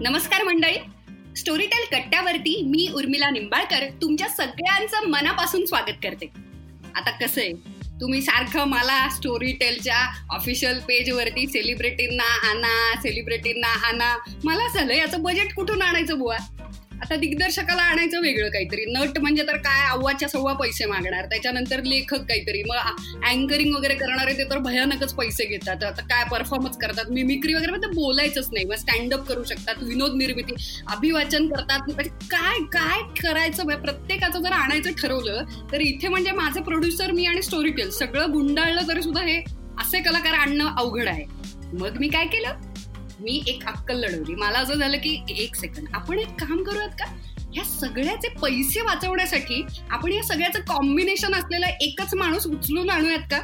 नमस्कार मंडळी. स्टोरीटेल कट्ट्यावरती मी उर्मिला निंबाळकर तुमच्या सगळ्यांचं मनापासून स्वागत करते. आता कसं आहे? तुम्ही सारखं मला स्टोरीटेलच्या ऑफिशियल पेजवरती सेलिब्रिटींना आणा सेलिब्रिटींना आणा मला झालं याचं बजेट कुठून आणायचं बुवा? आता दिग्दर्शकाला आणायचं वेगळं काहीतरी. नट म्हणजे तर काय अव्वाच्या सव्वा पैसे मागणार. त्याच्यानंतर लेखक काहीतरी. मग अँकरिंग वगैरे करणारे ते तर भयानकच पैसे घेतात. आता काय परफॉर्मन्स करतात मिमिक्री वगैरे तर बोलायचंच नाही. मग स्टँडअप करू शकतात विनोद निर्मिती अभिवाचन करतात. म्हणजे काय काय करायचं? म्हणजे प्रत्येकाचं जर आणायचं ठरवलं तर इथे म्हणजे माझे प्रोड्युसर मी आणि स्टोरी टेल सगळं गुंडाळलं तरी सुद्धा हे असे कलाकार आणणं अवघड आहे. मग मी काय केलं? मी एक अक्कल लढवली. मला असं झालं की एक सेकंड आपण एक काम करूयात का? ह्या सगळ्याचे पैसे वाचवण्यासाठी आपण या सगळ्याचं कॉम्बिनेशन असलेला एकच माणूस उचलून आणूयात का?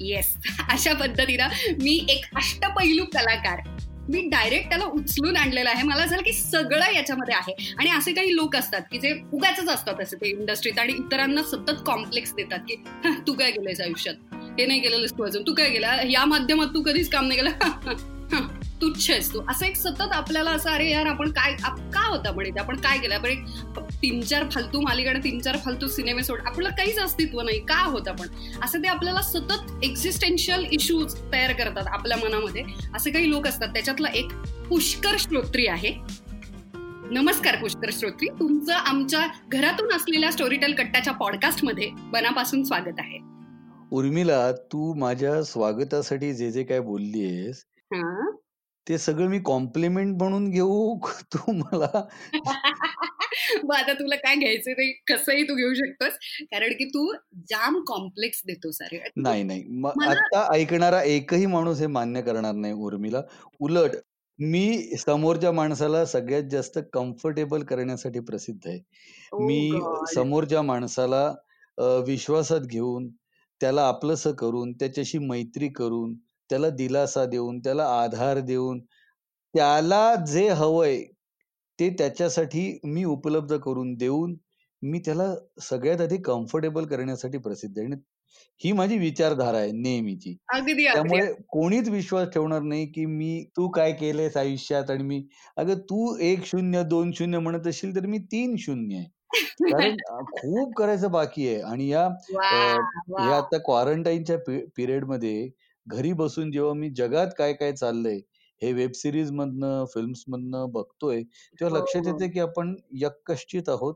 येस अशा पद्धतीनं मी एक अष्टपैलू कलाकार. मी डायरेक्ट त्याला उचलून आणलेलं आहे. मला झालं की सगळं याच्यामध्ये आहे. आणि असे काही लोक असतात की जे उगाच असतात असे ते इंडस्ट्रीत आणि इतरांना सतत कॉम्प्लेक्स देतात की तू काय केलंयस आयुष्यात? हे नाही केलेलंस तू अजून. तू काय केलं? या माध्यमात तू कधीच काम नाही केलं? तुच्छ आहेस तू. असं एक सतत आपल्याला असं अरे यार आपण काय का होता इथे आपण काय केलं? आपण तीन चार फालतू मालिका तीन चार फालतू सिनेमे सोड आपलं काहीच अस्तित्व नाही. का होत आपण? असं ते आपल्याला सतत एक्झिस्टेन्शियल इश्यूज तयार करतात आपल्या मनामध्ये. असे काही लोक असतात त्याच्यातला एक पुष्कर श्रोत्री आहे. नमस्कार पुष्कर श्रोत्री. तुमचं आमच्या घरातून असलेल्या स्टोरीटेल कट्टाच्या पॉडकास्टमध्ये मनापासून स्वागत आहे. उर्मिला तू माझ्या स्वागतासाठी जे जे काय बोललीयस ते सगळं मी कॉम्प्लिमेंट म्हणून घेऊ तू मला? आता तुला काय घ्यायचं ते कसंही तू घेऊ शकतोस. कारण की तू जाम कॉम्प्लेक्स देतो सारे नाही नाही. आता ऐकणारा एकही माणूस हे मान्य करणार नाही उर्मिला. उलट मी समोरच्या माणसाला सगळ्यात जास्त कम्फर्टेबल करण्यासाठी प्रसिद्ध आहे. मी समोरच्या माणसाला विश्वासात घेऊन त्याला आपलंस करून त्याच्याशी मैत्री करून त्याला दिलासा देऊन त्याला आधार देऊन त्याला जे हवंय ते त्याच्यासाठी मी उपलब्ध करून देऊन मी त्याला सगळ्यात आधी कम्फर्टेबल करण्यासाठी प्रसिद्ध आहे. आणि ही माझी विचारधारा आहे नेहमीची. त्यामुळे कोणीच विश्वास ठेवणार नाही की मी तू काय केलंयस आयुष्यात आणि मी अगं तू एक शून्य दोन शून्य म्हणत असशील तर मी तीन शून्य आहे. कारण खूप करायचं बाकी आहे. आणि या या आता क्वारंटाईनच्या पिरियडमध्ये घरी बसून जेव्हा मी जगात काय काय चाललंय हे वेब सिरीज मधनं फिल्म्स मधनं बघतोय तेव्हा लक्षात हो, हो. येते की आपण यक्कश्चित आहोत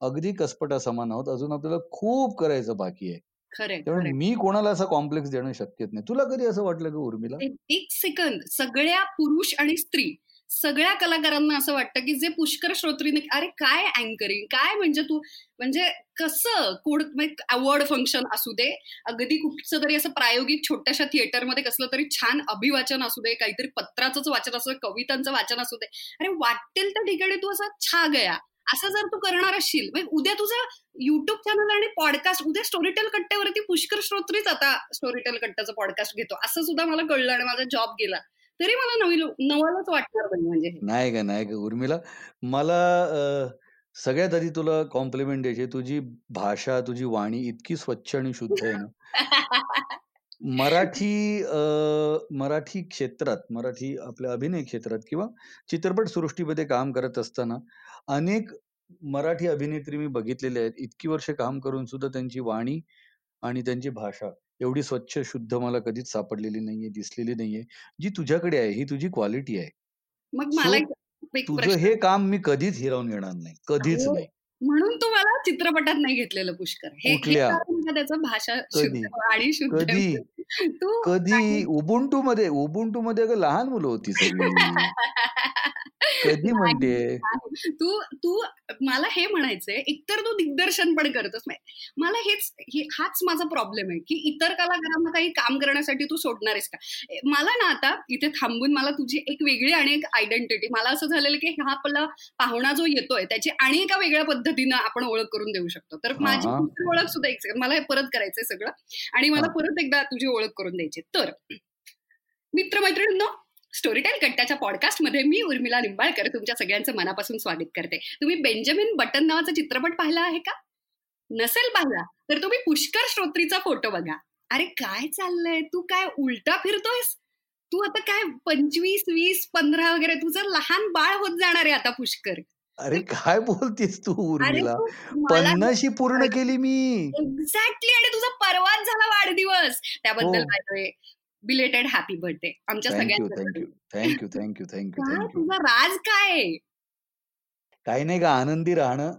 अगदी कसपटा समान आहोत अजून आपल्याला खूप करायचं बाकी आहे. त्यामुळे मी कोणाला असं कॉम्प्लेक्स देणं शक्यच नाही. तुला कधी असं वाटलं की उर्मिला? एक सेकंद. सगळ्या पुरुष आणि स्त्री सगळ्या कलाकारांना असं वाटतं की जे पुष्कर श्रोत्रीने अरे काय अँकरिंग काय म्हणजे तू म्हणजे कसं कोड म्हणजे अवॉर्ड फंक्शन असू दे अगदी कुठचं तरी असं प्रायोगिक छोट्याशा थिएटरमध्ये कसलं तरी छान अभिवाचन असू दे काहीतरी पत्राचंच वाचन असू दे कवितांचं वाचन असू दे अरे वाटेल त्या ठिकाणी तू असं छा गया. असं जर तू करणार असशील उद्या तुझं युट्यूब चॅनल आणि पॉडकास्ट उद्या स्टोरीटेल कट्ट्यावरती पुष्कर श्रोत्रीच आता स्टोरीटेल कट्ट्याचं पॉडकास्ट घेतो असं सुद्धा मला कळलं आणि माझा जॉब गेला. तरी मला नवी नवालाच वाटणार म्हणजे नाही का नाही का उर्मिला मला सगळ्यात आधी तुला कॉम्प्लिमेंट द्यायची. तुझी भाषा तुझी वाणी इतकी स्वच्छ आणि शुद्ध आहे ना. मराठी मराठी क्षेत्रात मराठी आपल्या अभिनय क्षेत्रात किंवा चित्रपट सृष्टीमध्ये काम करत असताना अनेक मराठी अभिनेत्री मी बघितलेले आहेत. इतकी वर्ष काम करून सुद्धा त्यांची वाणी आणि त्यांची भाषा एवढी स्वच्छ शुद्ध मला कधीच सापडलेली नाहीये दिसलेली नाहीये. जी तुझ्याकडे आहे ही तुझी क्वालिटी आहे. मग मला तुझं हे काम मी कधीच हिरावून येणार नाही. कधीच नाही. म्हणून तू मला चित्रपटात नाही घेतलेलं पुष्कर. हे त्याचं भाषा आणि कधी? कधी? उबुंटू मध्ये उबुंटू मध्ये लहान मुलं होती सगळी. कधी म्हणते? तू तू मला हे म्हणायचंय एकतर तू दिग्दर्शन पण करतच नाही मला हेच हाच माझा प्रॉब्लेम आहे की इतर कलाकारांना काही काम करण्यासाठी तू सोडणार आहेस का? मला ना आता इथे थांबून मला तुझी एक वेगळी आणि एक आयडेंटिटी मला असं झालेलं की हा आपला पाहुणा जो येतोय त्याची आणि एका वेगळ्या पद्धतीनं आपण ओळख करून देऊ शकतो. तर माझी ओळख सुद्धा एक मला हे परत करायचंय सगळं आणि मला परत एकदा तुझी ओळख करून द्यायची तर मित्रमैत्रिणींनो स्टोरीटेल कट्ट्याच्या पॉडकास्टमध्ये मी उर्मिला निंबाळकर तुमच्या सगळ्यांचं मनापासून स्वागत करते. तुम्ही बेंजामिन बटन नावाचा चित्रपट पाहिला आहे का? नसेल पाहिला तर तुम्ही पुष्कर श्रोत्रीचा फोटो बघा. अरे काय चाललंय? तू काय उलटा फिरतोयस? तू आता काय पंचवीस वीस पंधरा वगैरे तुझं लहान बाळ होत जाणार आहे आता पुष्कर. अरे काय बोलतेस तू उर्मिला? पन्नाशी पूर्ण केली मी. एक्झॅक्टली आणि तुझा परवाच झाला वाढदिवस. त्याबद्दल काय बिलेटेड हॅपी बर्थडे आमच्या सगळ्यांना थँक्यू थँक्यू थँक्यू थँक्यू तुझा राज काय काही नाही का आनंदी राहणं.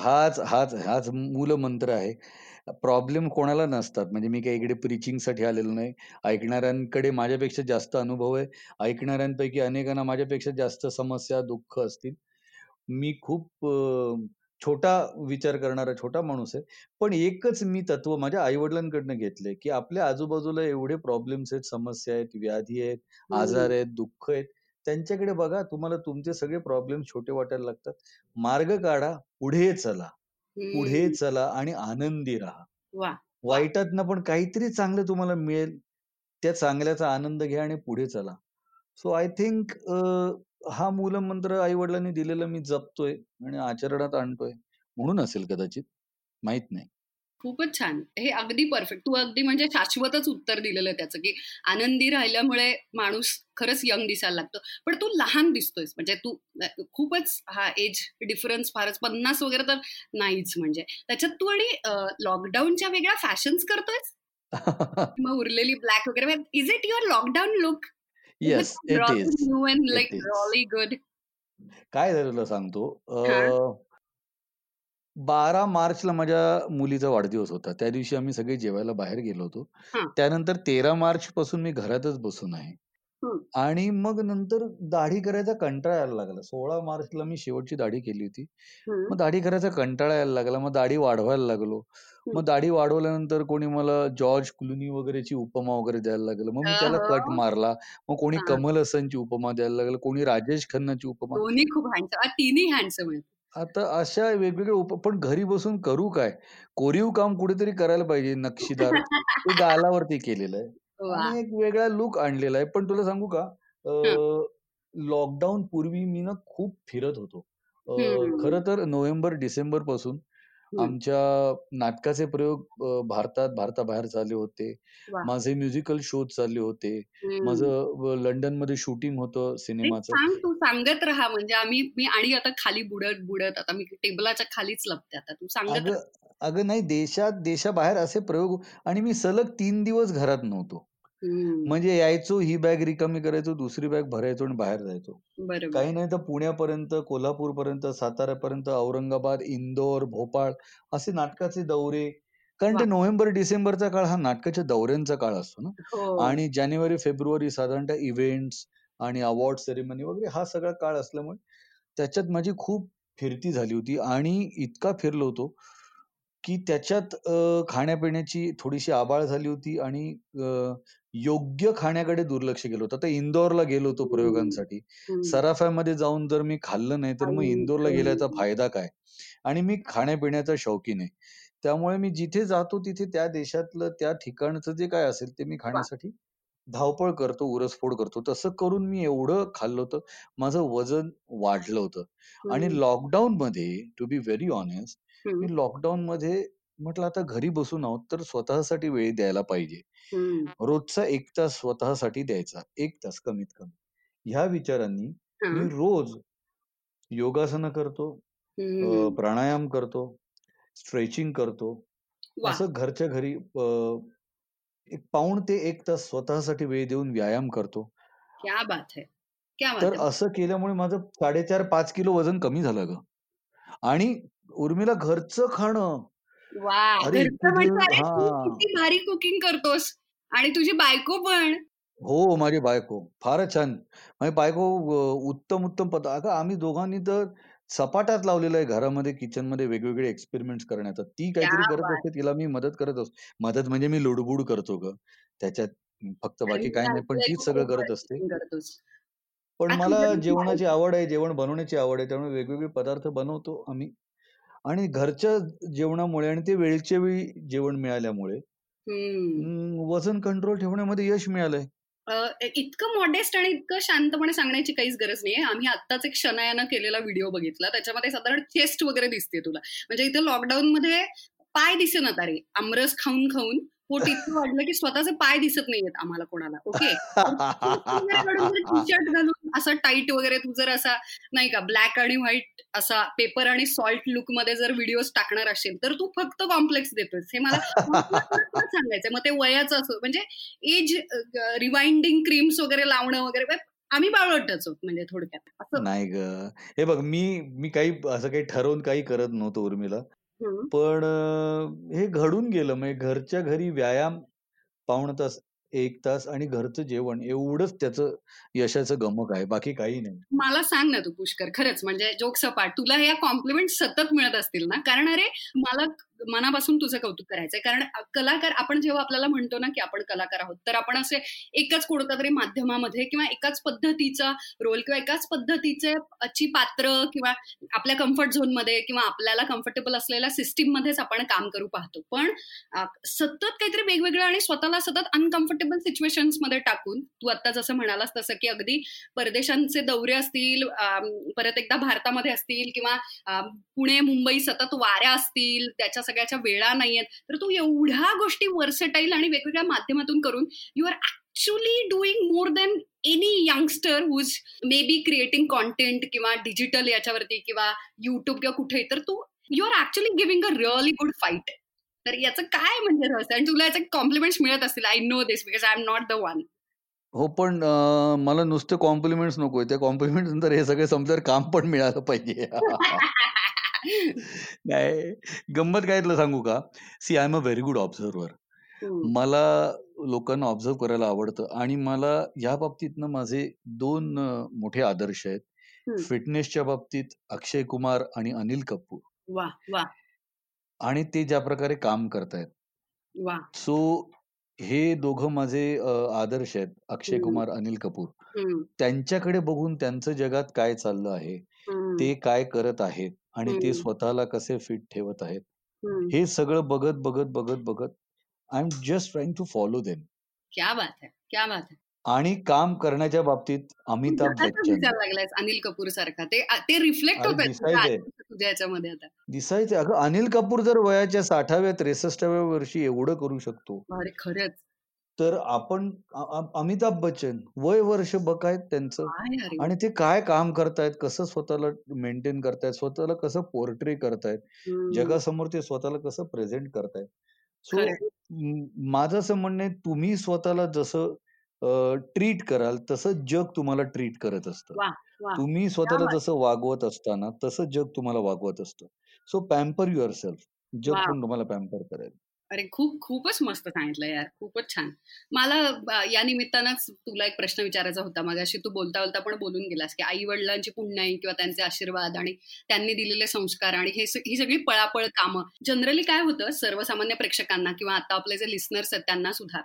हाच हाच हाच मूल मंत्र आहे. प्रॉब्लेम कोणाला नसतात. म्हणजे मी काही इकडे प्रिचिंगसाठी आलेलो नाही. ऐकणाऱ्यांकडे माझ्यापेक्षा जास्त अनुभव आहे. ऐकणाऱ्यांपैकी अनेकांना माझ्यापेक्षा जास्त समस्या दुःख असतील. मी खूप छोटा विचार करणारा छोटा माणूस आहे. पण एकच मी तत्व माझ्या आई-वडिलांकडनं घेतलंय, की आपल्या आजूबाजूला एवढे प्रॉब्लेम्स आहेत, समस्या आहेत, व्याधी आहेत, आजार आहेत, दुःख आहेत. त्यांच्याकडे बघा तुम्हाला तुमचे सगळे प्रॉब्लेम छोटे वाटायला लागतात. मार्ग काढा, पुढे चला. पुढे चला आणि आनंदी राहा. वाईटातनं पण काहीतरी चांगलं तुम्हाला मिळेल. त्या चांगल्याचा आनंद घ्या आणि पुढे चला. सो आय थिंक हा मूलमंत्र आई-वडिलांनी दिलेला मी जपतोय आणि आचरणात आणतोय. म्हणून असेल कदाचित. माहीत नाही. खूपच छान. हे अगदी परफेक्ट. तू अगदी म्हणजे शाश्वतच उत्तर दिलेलं आहे त्याचं, की आनंदी राहिल्यामुळे माणूस खरंच यंग दिसायला लागतो. पण तू लहान दिसतोयस. म्हणजे तू खूपच हा एज डिफरन्स फारच पन्नास वगैरे तर नाहीच म्हणजे. त्याच्यात तू आणि लॉकडाऊनच्या वेगळ्या फॅशन्स करतोयस? मग उरलेली ब्लॅक वगैरे is it your lockdown look? Yes it is like really good काय झालेलं सांगतो? बारा मार्चला माझ्या मुलीचा वाढदिवस होता. त्या दिवशी आम्ही सगळे जेवायला बाहेर गेलो होतो. त्यानंतर तेरा मार्च पासून मी घरातच बसून आहे. आणि मग नंतर दाढी करायचा कंटाळा यायला लागला. सोळा मार्चला मी शेवटची दाढी केली होती. मग दाढी करायचा कंटाळा यायला लागला. मग दाढी वाढवायला लागलो. मग दाढी वाढवल्यानंतर कोणी मला जॉर्ज क्लुनी वगैरेची उपमा वगैरे द्यायला लागलं. मग मी त्याला कट मारला. मग कोणी कमल हसनची उपमा द्यायला लागलं. कोणी राजेश खन्नाची उपमा दोन्ही खूप तिन्ही हँडसम आता अशा वेगवेगळे उप पण घरी बसून करू काय? कोरीव काम कुठेतरी करायला पाहिजे नक्षीदार. ते गालावरती केलेलं आहे. आणि एक वेगळा लुक आणलेला आहे. पण तुला सांगू का? लॉकडाऊन पूर्वी मी ना खूप फिरत होतो. खर तर नोव्हेंबर डिसेंबरपासून आमच्या नाटकाचे प्रयोग भारतात भारताबाहेर चालले होते. माझे म्युझिकल शो चालले होते. माझं लंडनमध्ये शूटिंग होतं सिनेमाचं. तू सांगत राहा म्हणजे आम्ही मी आणि आता खाली बुडत बुडत आता मी टेबलाच्या खालीच लपते आता तू सांगत अगं नाही देशात देशाबाहेर असे प्रयोग आणि मी सलग तीन दिवस घरात नव्हतो. म्हणजे यायचो ही बॅग रिकामी करायचो दुसरी बॅग भरायचो आणि बाहेर जायचो. काही नाही तर पुण्यापर्यंत कोल्हापूरपर्यंत साताऱ्यापर्यंत औरंगाबाद इंदोर भोपाळ असे नाटकाचे दौरे. कारण ते नोव्हेंबर डिसेंबरचा काळ हा नाटकाच्या दौऱ्यांचा काळ असतो ना. हो. आणि जानेवारी फेब्रुवारी साधारणतः इव्हेंट्स आणि अवॉर्ड सेरेमनी वगैरे हा सगळा काळ असल्यामुळे त्याच्यात माझी खूप फिरती झाली होती. आणि इतका फिरलो होतो की त्याच्यात खाण्यापिण्याची थोडीशी आबाळ झाली होती आणि योग्य खाण्याकडे दुर्लक्ष केलं होतं. आता इंदोरला गेलो होतो प्रयोगांसाठी. सराफ्यामध्ये जाऊन जर मी खाल्लं नाही, तर मग इंदोरला गेल्याचा फायदा काय? आणि मी खाण्यापिण्याचा शौकीन आहे. त्यामुळे मी जिथे जातो तिथे त्या देशातलं, त्या ठिकाणचं जे काय असेल ते मी खाण्यासाठी धावपळ करतो, उरसफोड करतो. तसं करून मी एवढं खाल्लं होतं, माझं वजन वाढलं होतं आणि लॉकडाऊनमध्ये टू बी व्हेरी ऑनेस्ट, मी लॉकडाऊनमध्ये म्हटलं आता घरी बसून आहोत, तर स्वतःसाठी वेळ द्यायला पाहिजे. रोजचा एक तास स्वतःसाठी द्यायचा. एक तास कमीत कमी. ह्या विचारांनी मी रोज योगासनं करतो, प्राणायाम करतो, स्ट्रेचिंग करतो. असं घरच्या घरी एक पाऊण ते एक तास स्वतःसाठी वेळ देऊन व्यायाम करतो. तर असं केल्यामुळे माझं साडेचार पाच किलो वजन कमी झालं ग आणि उर्मिला घरचं खाणं अरे किती भारी कुकिंग करतोस आणि तुझी बायको पण. हो माझी बायको. फारच छान. माझी बायको उत्तम उत्तम पद अगं आम्ही दोघांनी तर सपाटात लावलेलं आहे घरामध्ये किचनमध्ये वेगवेगळे एक्सपेरिमेंट करण्याचा. ती काहीतरी करत असते तिला मी मदत करत असतो. मदत म्हणजे मी लुडबुड करतो ग. त्याच्यात फक्त बाकी काही नाही पण तीच सगळं करत असते. पण मला जेवणाची आवड आहे जेवण बनवण्याची आवड आहे त्यामुळे वेगवेगळे पदार्थ बनवतो आम्ही. आणि घरच्या जेवणामुळे आणि ते वेळच्या वेळी जेवण मिळाल्यामुळे वजन कंट्रोल ठेवण्यामध्ये यश मिळालंय. इतकं मॉडेस्ट आणि इतकं शांतपणे सांगण्याची काहीच गरज नाहीये. आम्ही आत्ताच एक शनायानं केलेला व्हिडिओ बघितला. त्याच्यामध्ये साधारण चेस्ट वगैरे दिसते तुला. म्हणजे इथे लॉकडाऊन मध्ये पाय दिसे ना तारे. आमरस खाऊन खाऊन पोट इतकं वाढलं की स्वतःचे पाय दिसत नाहीयेत आम्हाला कोणाला ओके टी शर्ट घालून असं टाईट वगैरे तू जर असा नाही का ब्लॅक आणि व्हाईट असा पेपर आणि सॉल्ट लुकमध्ये जर व्हिडिओ टाकणार असेल तर तू फक्त कॉम्प्लेक्स देतोस हे मला सांगायचं मग ते वयाचं असं म्हणजे एज रिवाइंडिंग क्रीम्स वगैरे लावणं वगैरे म्हणजे आम्ही बाळवटच म्हणजे थोडक्यात. नाही ग. हे बघ मी मी काही असं काही ठरवून काही करत नव्हतो उर्मिला. पण हे घडून गेलं. म्हणजे घरच्या घरी व्यायाम पाऊण तास एक तास आणि घरचं जेवण एवढंच त्याचं यशाचं गमक आहे. बाकी काही नाही. मला सांग ना तू पुष्कर. खरंच म्हणजे जोक सपाट तुला या कॉम्प्लिमेंट सतत मिळत असतील ना? कारण अरे मला मनापासून तुझं कौतुक करायचंय. कारण कलाकार आपण जेव्हा आपल्याला म्हणतो ना की आपण कलाकार आहोत तर आपण असे एकाच कोणत्या तरी माध्यमामध्ये किंवा एकाच पद्धतीचा रोल किंवा एकाच पद्धतीचे ची पात्र किंवा आपल्या कम्फर्ट झोनमध्ये किंवा आपल्याला कम्फर्टेबल असलेल्या सिस्टीम मध्येच आपण काम करू पाहतो. पण सतत काहीतरी वेगवेगळं आणि स्वतःला सतत अनकम्फर्टेबल सिच्युएशनमध्ये टाकून तू आता जसं म्हणालास तसं की अगदी परदेशांचे दौरे असतील परत एकदा भारतामध्ये असतील किंवा पुणे मुंबई सतत वाऱ्या असतील त्याच्या सगळ्याच्या वेळा नाहीयेत. तर तू एवढ्या गोष्टी वर्सेटाईल आणि वेगवेगळ्या माध्यमातून करून you are actually doing more than any youngster who may be creating content किंवा डिजिटल याच्यावरती किंवा युट्यूब किंवा कुठे तर तू you are actually giving a really good fight तर याचं काय म्हणजे रहस्य? आणि तुला याचे कॉम्प्लिमेंट्स मिळत असतील. I know this because I am not the one हो पण मला नुसते कॉम्प्लिमेंट्स नकोय त्या कॉम्प्लिमेंट नंतर हे सगळे समजा काम पण मिळालं पाहिजे. नाही. गंमत काय सांगू का? See I am a very good observer मला लोकांना ऑब्झर्व करायला आवडतं आणि मला या बाबतीत ना माझे दोन मोठे आदर्श आहेत. फिटनेसच्या बाबतीत अक्षय कुमार आणि अनिल कपूर. आणि ते ज्या प्रकारे काम करतायत. सो हे दोघं माझे आदर्श आहेत अक्षय कुमार अनिल कपूर. त्यांच्याकडे बघून त्यांचं जगात काय चाललं आहे? ते काय करत आहेत? आणि ते स्वतःला कसे फिट ठेवत आहेत. हे सगळं बघत बघत बघत बघत I am just trying to follow them क्या बात है क्या बात है. आणि काम करण्याच्या बाबतीत अमिताभ बच्चन. अनिल कपूर सारखा. ते ते रिफ्लेक्ट होत तुझ्या याच्यामध्ये आता. दिसायचे. अगं अनिल कपूर जर वयाच्या साठाव्या त्रेसष्टाव्या वर्षी एवढं करू शकतो. अरे खरंच. तर आपण अमिताभ बच्चन वय वर्ष बघायत त्यांचं आणि ते काय काम करतायत कसं स्वतःला मेंटेन करतायत स्वतःला कसं पोर्ट्रे करतायत जगासमोर ते स्वतःला कसं प्रेझेंट करतायत. सो माझं असं म्हणणं आहे तुम्ही स्वतःला जसं ट्रीट कराल तसं जग तुम्हाला ट्रीट करत असतं. तुम्ही स्वतःला जसं वागवत असताना तसं जग तुम्हाला वागवत असतं. सो पॅम्पर युअर सेल्फ जग पण तुम्हाला पॅम्पर करेल. अरे खूप खूपच मस्त सांगितलं यार. खूपच छान. मला या निमित्तानंच तुला एक प्रश्न विचारायचा होता मागाशी. तू बोलता बोलता पण बोलून गेलास की आई वडिलांची पुण्याई किंवा त्यांचे आशीर्वाद आणि त्यांनी दिलेले संस्कार आणि हे ही सगळी पळापळ कामं. जनरली काय होतं सर्वसामान्य प्रेक्षकांना किंवा आता आपले जे लिस्नर्स आहेत त्यांना सुद्धा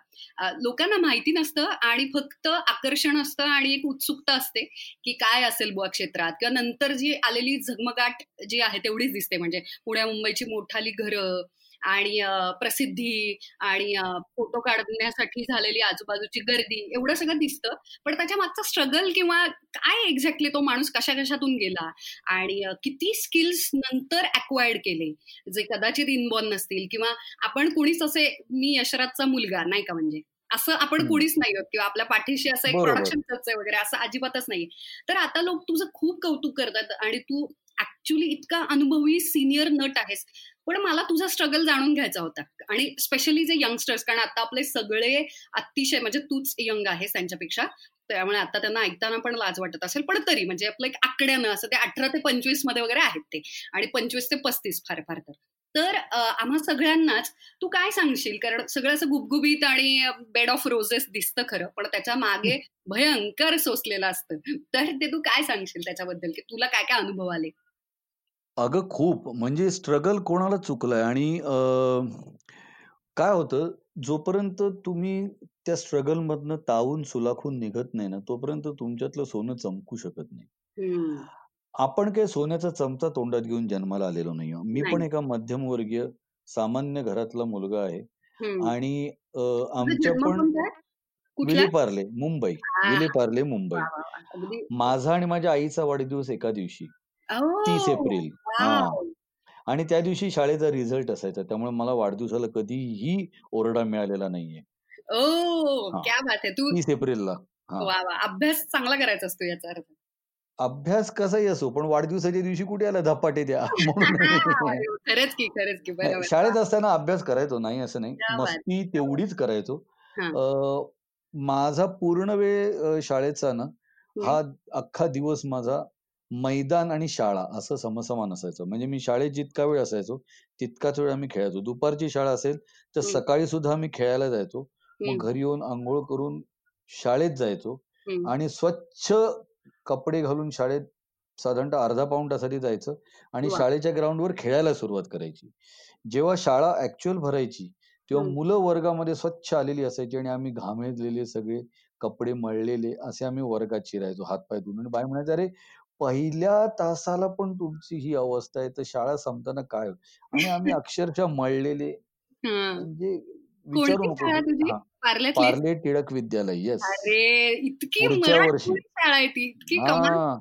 लोकांना माहिती नसतं आणि फक्त आकर्षण असतं आणि एक उत्सुकता असते की काय असेल बुवा क्षेत्रात किंवा नंतर जी आलेली झगमगाट जी आहे तेवढीच दिसते. म्हणजे पुण्या मुंबईची मोठाली घरं आणि प्रसिद्धी आणि फोटो काढण्यासाठी झालेली आजूबाजूची गर्दी एवढं सगळं दिसतं. पण त्याच्या मागचा स्ट्रगल किंवा काय एक्झॅक्टली तो माणूस कशा कशातून गेला आणि किती स्किल्स नंतर अक्वायर्ड केले जे कदाचित इनबॉर्न नसतील किंवा आपण कुणीच असे मी यशराजचा मुलगा नाही का म्हणजे? असं आपण कुणीच नाही होत किंवा आपल्या पाठीशी असं एक प्रोडक्शन आहे वगैरे असं अजिबातच नाही तर आता लोक तुझं खूप कौतुक करतात आणि तू ऍक्च्युली इतका अनुभवी सिनियर नट आहेस. पण मला तुझा स्ट्रगल जाणून घ्यायचा होता. आणि स्पेशली जे यंगस्टर्स कारण आता आपले सगळे अतिशय म्हणजे तूच यंग आहेस त्यांच्यापेक्षा. त्यामुळे आता त्यांना ऐकताना पण लाज वाटत असेल. पण तरी म्हणजे आपलं एक आकड्यानं असं ते अठरा ते पंचवीसमध्ये वगैरे आहेत ते. आणि पंचवीस ते पस्तीस फार फार तर. तर आम्हा सगळ्यांनाच तू काय सांगशील? कारण सगळं असं गुबगुबीत आणि बेड ऑफ रोजेस दिसतं खरं पण त्याच्यामागे भयंकर सोसलेलं असतं. तर ते तू काय सांगशील त्याच्याबद्दल? की तुला काय काय अनुभव आले? अगं खूप. म्हणजे स्ट्रगल कोणाला चुकलंय? आणि काय होतं, जोपर्यंत तुम्ही त्या स्ट्रगल मधनं तावून सुलाखून निघत नाही ना, तोपर्यंत तुमच्यातलं सोनं चमकू शकत नाही. आपण काही सोन्याचा चमचा तोंडात घेऊन जन्माला आलेलो नाही मी पण एका मध्यमवर्गीय सामान्य घरातला मुलगा आहे आणि आमच्या पण विलेपार्ले, मुंबई. विलेपार्ले, मुंबई. माझा आणि माझ्या आईचा वाढदिवस एका दिवशी. तीस एप्रिल. हा आणि त्या दिवशी शाळेचा रिझल्ट असायचा. त्यामुळे मला वाढदिवसाला कधीही ओरडा मिळालेला नाहीये. ओह! क्या बात है! तू 30 एप्रिलला. हां. वाह! वाह! अभ्यास चांगला करायचा असतो याचा अर्थ. अभ्यास कसाही असो, पण वाढदिवसाच्या दिवशी कुठे आला धपाटे द्या म्हणून खरंच की, खरंच की. बरोबर. शाळेत असताना अभ्यास करायचो, नाही असं नाही. मस्ती तेवढीच करायचो. माझा पूर्ण वेळ शाळेचा ना, हा अख्खा दिवस माझा मैदान आणि शाळा असं समसमान असायचं. म्हणजे मी शाळेत जितका वेळ असायचो, तितकाच वेळ आम्ही खेळायचो. दुपारची शाळा असेल, तर सकाळी सुद्धा आम्ही खेळायला जायचो. मग घरी येऊन अंघोळ करून शाळेत जायचो आणि स्वच्छ कपडे घालून शाळेत साधारणतः अर्धा पाऊण तासाठी जायचं आणि शाळेच्या ग्राउंडवर खेळायला सुरुवात करायची. जेव्हा शाळा ऍक्च्युअल भरायची, तेव्हा मुलं वर्गामध्ये स्वच्छ आलेली असायची आणि आम्ही घामेजलेले सगळे कपडे मळलेले असे आम्ही वर्गात शिरायचो हातपाय धुवून आणि बाई म्हणायचं अरे पहिल्या तासाला पण तुमची ही अवस्था आहे. तर शाळा संपताना काय आणि आम्ही अक्षरशः मळलेले म्हणजे विचारू नको पार्ले टिळक? विद्यालय येस अरे इतकी पुढच्या वर्षी. शाळा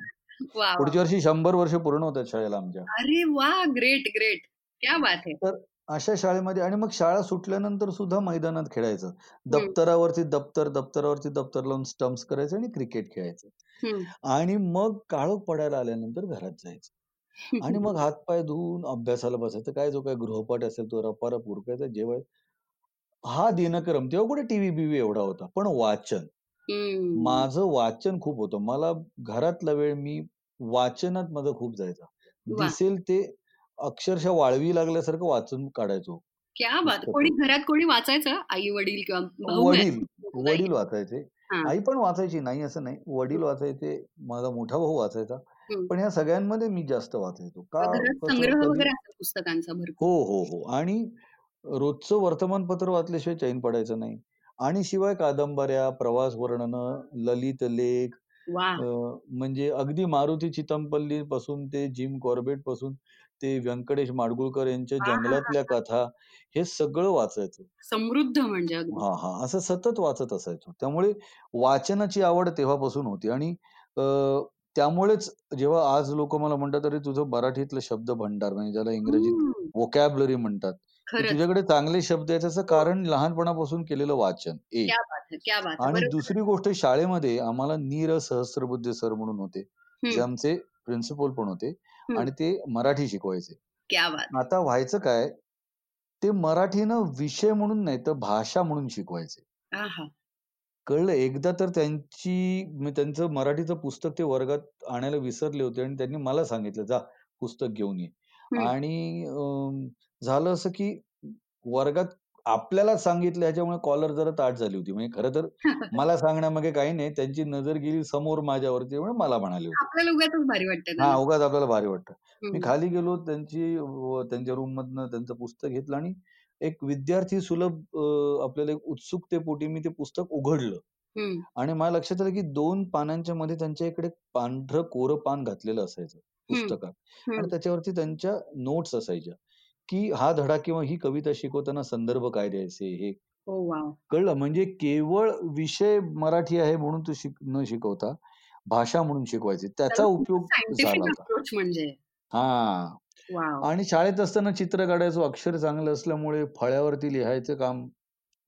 पुढच्या वर्षी शंभर वर्ष पूर्ण होतात शाळेला आमच्या. अरे वा ग्रेट ग्रेट क्या बात आहे तर अशा शाळेमध्ये आणि मग शाळा सुटल्यानंतर सुद्धा मैदानात खेळायचं. दप्तरावरती दप्तर दप्तरावरती दप्तर लावून स्टम्प्स करायचं आणि क्रिकेट खेळायचं. आणि मग काळोख पडायला आल्यानंतर घरात जायचं. आणि मग हातपाय धुवून अभ्यासाला बसायचं. काय जो काय गृहपाठ असेल तो रपारप उरकायचा जेवाय हा दिनक्रम. तेव्हा कुठे टीव्ही बीव्ही एवढा होता. पण वाचन. माझं वाचन खूप होतं. मला घरातला वेळ मी वाचनात माझं खूप जायचा. दिसेल ते अक्षरशः वाळवी लागल्यासारखं वाचून काढायचो क्या बात! कोणी घरात कोणी वाचायचं? आई वडील किंवा वडील वडील वाचायचे. आई पण वाचायची नाही असं नाही. वडील वाचायचे माझा मोठा भाऊ वाचायचा. पण ह्या सगळ्यांमध्ये मी जास्त वाचायचो. का? पुस्तकांचा हो हो हो. आणि रोजचं वर्तमानपत्र वाचल्याशिवाय चैन पडायचं नाही. आणि शिवाय कादंबऱ्या प्रवास वर्णन ललित लेख म्हणजे अगदी मारुती चितमपल्ली पासून ते जिम कॉर्बेटपासून ते व्यंकटेश माडगुळकर यांच्या जंगलातल्या कथा हे सगळं वाचायचं. समृद्ध म्हणजे हा हा. असं सतत वाचत असायचो. त्यामुळे वाचनाची आवड तेव्हापासून होती आणि त्यामुळेच जेव्हा आज लोक मला म्हणतात तरी तुझं मराठीतलं शब्द भंडार म्हणजे ज्याला इंग्रजीत वोकॅबलरी म्हणतात तुझ्याकडे चांगले शब्द आहेत त्याचं कारण लहानपणापासून केलेलं वाचन एक. आणि दुसरी गोष्ट शाळेमध्ये आम्हाला नीर सहस्त्रबुद्धे सर म्हणून होते जे आमचे प्रिन्सिपल पण होते. आणि ते मराठी शिकवायचे. आता व्हायचं काय ते मराठीनं विषय म्हणून नाही तर भाषा म्हणून शिकवायचे. कळलं? एकदा तर त्यांची त्यांचं मराठीचं पुस्तक ते वर्गात आणायला विसरले होते आणि त्यांनी मला सांगितलं जा पुस्तक घेऊन ये. आणि झालं असं की वर्गात आपल्याला सांगितलं ह्याच्यामुळे कॉलर जरा ताट झाली होती. म्हणजे खरं तर मला सांगण्यामागे काही नाही. त्यांची नजर गेली समोर माझ्यावरती मला म्हणाले आपल्याला उगाच भारी वाटतं हा उगाच आपल्याला भारी वाटतं. मी खाली गेलो त्यांची त्यांच्या रूम मधनं त्यांचं पुस्तक घेतलं आणि एक विद्यार्थी सुलभ आपल्याला एक उत्सुकतेपोटी मी ते पुस्तक उघडलं. आणि मला लक्षात आलं की दोन पानांच्या मध्ये त्यांच्या इकडे पांढरं कोरं पान घातलेलं असायचं पुस्तकात. आणि त्याच्यावरती त्यांच्या नोट्स असायच्या. की हा धडा किंवा ही कविता शिकवताना संदर्भ काय द्यायचे हे? हो, कळलं? म्हणजे केवळ विषय मराठी आहे म्हणून तू शिक न शिकवता भाषा म्हणून शिकवायचे. त्याचा उपयोग झाला म्हणजे. हा. आणि शाळेत असताना चित्र काढायचो अक्षर चांगलं असल्यामुळे फळ्यावरती लिहायचं काम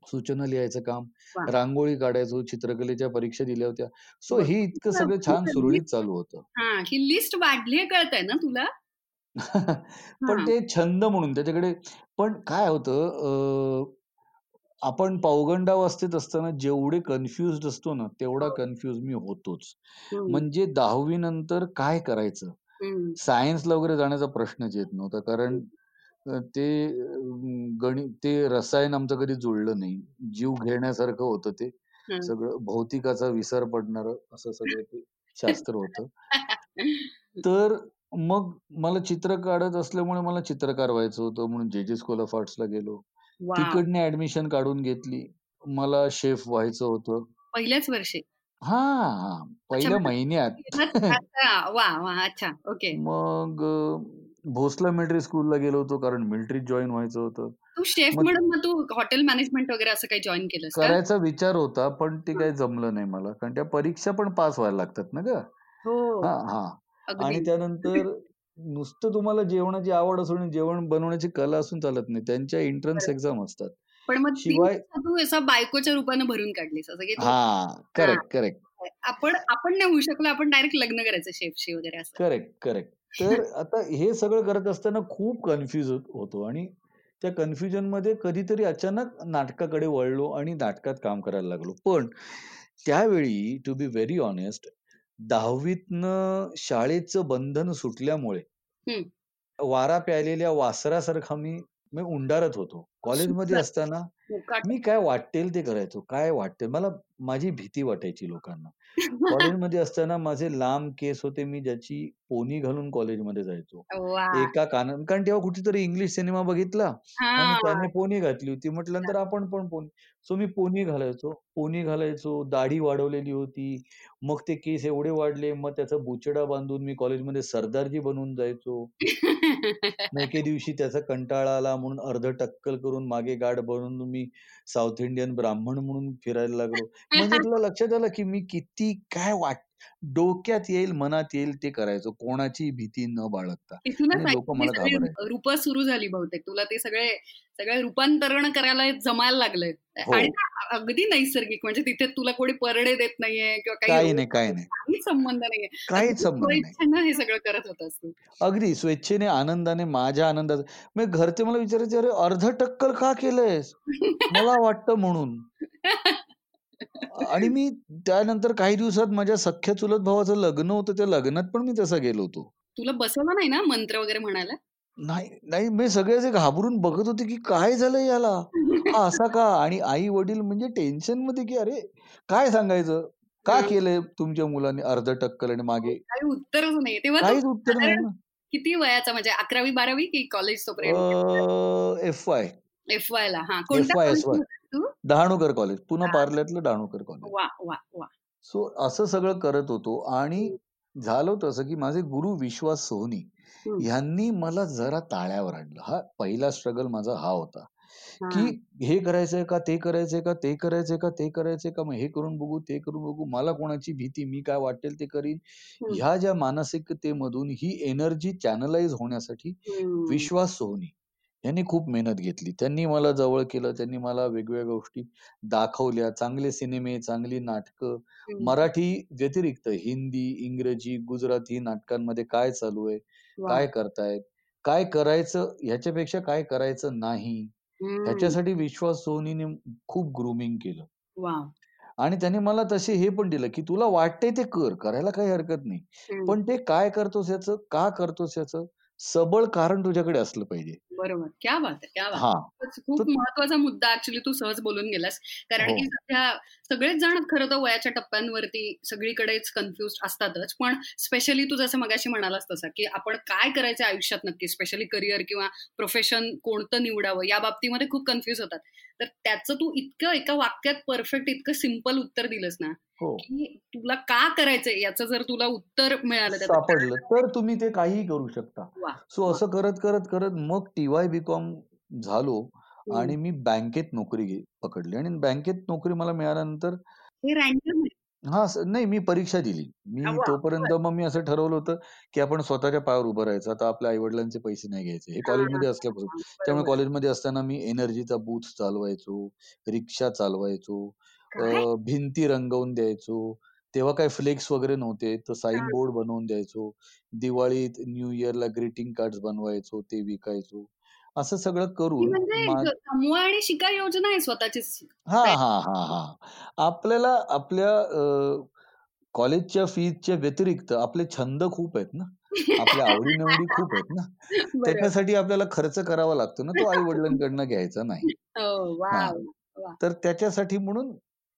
सूचना लिहायचं काम रांगोळी काढायचो चित्रकलेच्या परीक्षा दिल्या होत्या. सो हे इतकं सगळं छान सुरळीत चालू होतं. ही लिस्ट वाढली कळत आहे ना तुला? पण ते छंद म्हणून त्याच्याकडे पण काय होतं आपण पौगंडावस्थेत असताना जेवढे कन्फ्युज असतो ना तेवढा कन्फ्युज मी होतोच. म्हणजे दहावी नंतर काय करायचं? सायन्सला वगैरे जाण्याचा प्रश्नच येत नव्हता. कारण ते गणित ते रसायन आमचं कधी जुळलं नाही. जीव घेण्यासारखं होतं ते. सगळं भौतिकाचा विसर पडणार असं सगळं ते शास्त्र होतं. तर मग मला चित्र काढत असल्यामुळे मला चित्रकार व्हायचं होतं म्हणून जे जे स्कूल ऑफ आर्ट्सला गेलो. तिकडने ऍडमिशन काढून घेतली. मला शेफ व्हायचं होतं. पहिल्याच वर्षी? हा हा. पहिल्या महिन्यात. मग भोसला मिलिटरी स्कूलला गेलो होतो कारण मिलिटरी जॉईन व्हायचं होतं. तू शेफ म्हणून मग तू हॉटेल मॅनेजमेंट वगैरे असं काही जॉईन केलं करायचा विचार होता पण ते काही जमलं नाही मला. कारण त्या परीक्षा पण पास व्हायला लागतात ना ग? हो. हा हा. आणि त्यानंतर नुसतं तुम्हाला जेवणाची आवड असून जेवण बनवण्याची कला असून चालत नाही. त्यांच्या एंट्रन्स एक्झाम असतात. पण मग शिवाय तू असं बायकोच्या रूपाने भरून काढलीस असं की हा करेक्ट करेक्ट आपण आपण नाही होऊ शकलो आपण डायरेक्ट लग्न करायचं शेफशी वगैरे असं. करेक्ट करेक्ट तर आता हे सगळं करत असताना खूप कन्फ्युज होतो आणि त्या कन्फ्युजनमध्ये कधीतरी अचानक नाटकाकडे वळलो आणि नाटकात काम करायला लागलो. पण त्यावेळी टू बी व्हेरी ऑनेस्ट दहावीतनं शाळेचं बंधन सुटल्यामुळे वारा प्यायलेल्या वासरासारखा मी मी उंडारत होतो. कॉलेजमध्ये असताना मी काय वाटेल ते करायचो काय वाटते मला माझी भीती वाटायची लोकांना. कॉलेजमध्ये असताना माझे लांब केस होते मी ज्याची पोनी घालून कॉलेजमध्ये जायचो. एका कान कारण तेव्हा कुठेतरी इंग्लिश सिनेमा बघितला आणि त्याने पोनी घातली होती. म्हटलं नंतर आपण पण पोनी. सो मी पोनी घालायचो. पोनी घालायचो दाढी वाढवलेली होती. मग ते केस एवढे वाढले मग त्याचा बुचडा बांधून मी कॉलेजमध्ये सरदारजी बनून जायचो. एके दिवशी त्याचा कंटाळा आला म्हणून अर्ध टक्कल करून मागे गाड बनवून मी साऊथ इंडियन ब्राह्मण म्हणून फिरायला लागलो. म्हणजे तुला लक्षात आलं की मी किती काय वाट डोक्यात येईल मनात येईल ते करायचो. कोणाची भीती न बाळगता. लोक मला रूप सुरू झाली बहुतेक. तुला ते सगळे सगळे रूपांतरण करायला जमायला लागलंय हो. आणि अगदी नैसर्गिक म्हणजे तिथे तुला कोणी परडे देत नाहीये किंवा काही नाही काही नाही. संबंध नाहीये. काहीच संबंध हे सगळं करत होत अगदी स्वेच्छेने आनंदाने माझ्या आनंदात. मग घरचे मला विचारायचे अरे अर्ध टक्कल का केलंयस? मला वाटतं म्हणून. आणि मी त्यानंतर काही दिवसात माझ्या सख्या चुलत भावाचं लग्न होतं त्या लग्नात पण मी तसा गेलो होतो. तुला बसवलं नाही ना मंत्र वगैरे म्हणायला? नाही नाही मी सगळे घाबरून बघत होते की काय झालं याला? असा का? आणि आई वडील म्हणजे टेन्शनमध्ये की अरे काय सांगायचं? का केलंय तुमच्या मुलांनी अर्ध टक्कल आणि मागे? काही उत्तरच नाही. तेव्हा काहीच उत्तर नाही ना. किती वयाचा? म्हणजे अकरावी बारावी की college F Y F Y ला. हा F Y S Y Dahanukar college पुन्हा पार्ल्यातलं डहाणूकर कॉलेज वा वा वा. सो असं सगळं करत होतो आणि झालं तसं की माझे गुरु विश्वास सोहनी यांनी मला जरा ताळ्यावर आणलं. हा पहिला स्ट्रगल माझा हा होता की हे. करायचंय का ते करायचंय का ते करायचंय का ते करायचंय का मग हे करून बघू ते करून बघू मला कोणाची भीती मी काय वाटेल ते करीन. ह्या ज्या मानसिकतेमधून ही एनर्जी चॅनलाइज होण्यासाठी विश्वास सोहनी यांनी खूप मेहनत घेतली. त्यांनी मला जवळ केलं त्यांनी मला वेगवेगळ्या गोष्टी दाखवल्या. चांगले सिनेमे चांगली नाटकं. मराठी व्यतिरिक्त हिंदी इंग्रजी गुजराती नाटकांमध्ये काय चालू आहे? काय करतायत? काय करायचं? ह्याच्यापेक्षा काय करायचं नाही? ह्याच्यासाठी विश्वास सोनीने खूप ग्रुमिंग केलं. आणि त्याने मला तसे हे पण दिलं की तुला वाटतंय ते कर. करायला काही हरकत नाही. पण ते काय करतोस याचं? का करतोस याचं? सबळ कारण तुझ्याकडे असलं पाहिजे. बरोबर. क्या बात आहे क्या बात खूप महत्त्वाचा मुद्दा ऍक्च्युली तू सहज बोलून गेलास. कारण हो. की सध्या सगळेच जण खरं तर वयाच्या टप्प्यांवरती सगळीकडेच कन्फ्युज असतातच. पण स्पेशली तू जसं मगाशी म्हणालास तसं की आपण काय करायचं आयुष्यात नक्की? स्पेशली करिअर किंवा प्रोफेशन कोणतं निवडावं? या बाबतीमध्ये खूप कन्फ्युज होतात. तर त्याचं तू इतकं एका वाक्यात परफेक्ट इतकं सिंपल उत्तर दिलंस ना. की तुला का करायचंय? याचं जर तुला उत्तर मिळालं सापडलं तर तुम्ही ते काहीही करू शकता. सो असं करत करत करत मग टीवाय बीकॉम झालो आणि मी बँकेत नोकरी पकडली आणि बँकेत नोकरी मला मिळाल्यानंतर हा नाही मी परीक्षा दिली. मी तोपर्यंत मग मी असं ठरवलं होतं की आपण स्वतःच्या पायावर उभं राहायचं. आता आपल्या आई वडिलांचे पैसे नाही घ्यायचे. हे कॉलेजमध्ये असल्यापासून. त्यामुळे कॉलेजमध्ये असताना मी एनर्जीचा बूथ चालवायचो रिक्षा चालवायचो भिंती रंगवून द्यायचो. तेव्हा काय फ्लेक्स वगैरे नव्हते तर साईन बोर्ड बनवून द्यायचो. दिवाळीत न्यू इयरला ग्रीटिंग कार्ड बनवायचो ते विकायचो. असं सगळं करून म्हणजे आणि शिका योजना आहे स्वतःची हा हा हा हा. आपल्याला आपल्या कॉलेजच्या फीजच्या व्यतिरिक्त आपले छंद खूप आहेत ना. आपल्या आवडीनिवडी खूप आहेत ना. त्याच्यासाठी आपल्याला खर्च करावा लागतो ना तो आई वडिलांकडनं घ्यायचा नाही. हो, तर त्याच्यासाठी म्हणून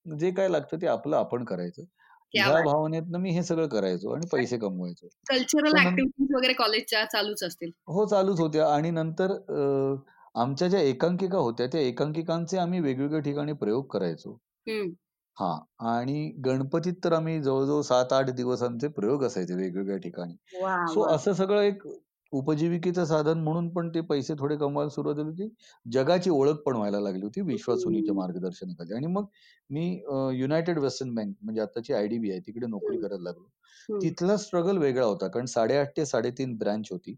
जे काय लागतं ते आपलं आपण करायचं. ह्या भावनेतनं मी हे सगळं करायचो आणि पैसे कमवायचो. कल्चरल ऍक्टिव्हिटीज वगैरे कॉलेजच्या चालूच असतील. हो चालूच होत्या आणि नंतर आमच्या ज्या एकांकिका होत्या त्या एकांकिकांचे आम्ही वेगवेगळ्या ठिकाणी प्रयोग करायचो. हा. आणि गणपतीत तर आम्ही जवळजवळ सात आठ दिवस आमचे प्रयोग असायचे वेगवेगळ्या ठिकाणी. सो असं सगळं एक उपजीविकेचं साधन म्हणून पण ते पैसे थोडे कमवायला सुरुवात झाली होती. जगाची ओळख पण व्हायला लागली होती विश्वासुनीच्या मार्गदर्शनाखाली आणि मग मी युनायटेड वेस्टर्न बँक म्हणजे आताची आयडीबी आहे तिकडे नोकरी करायला लागलो. तिथला स्ट्रगल वेगळा होता कारण साडेआठ ते साडेतीन ब्रँच होती.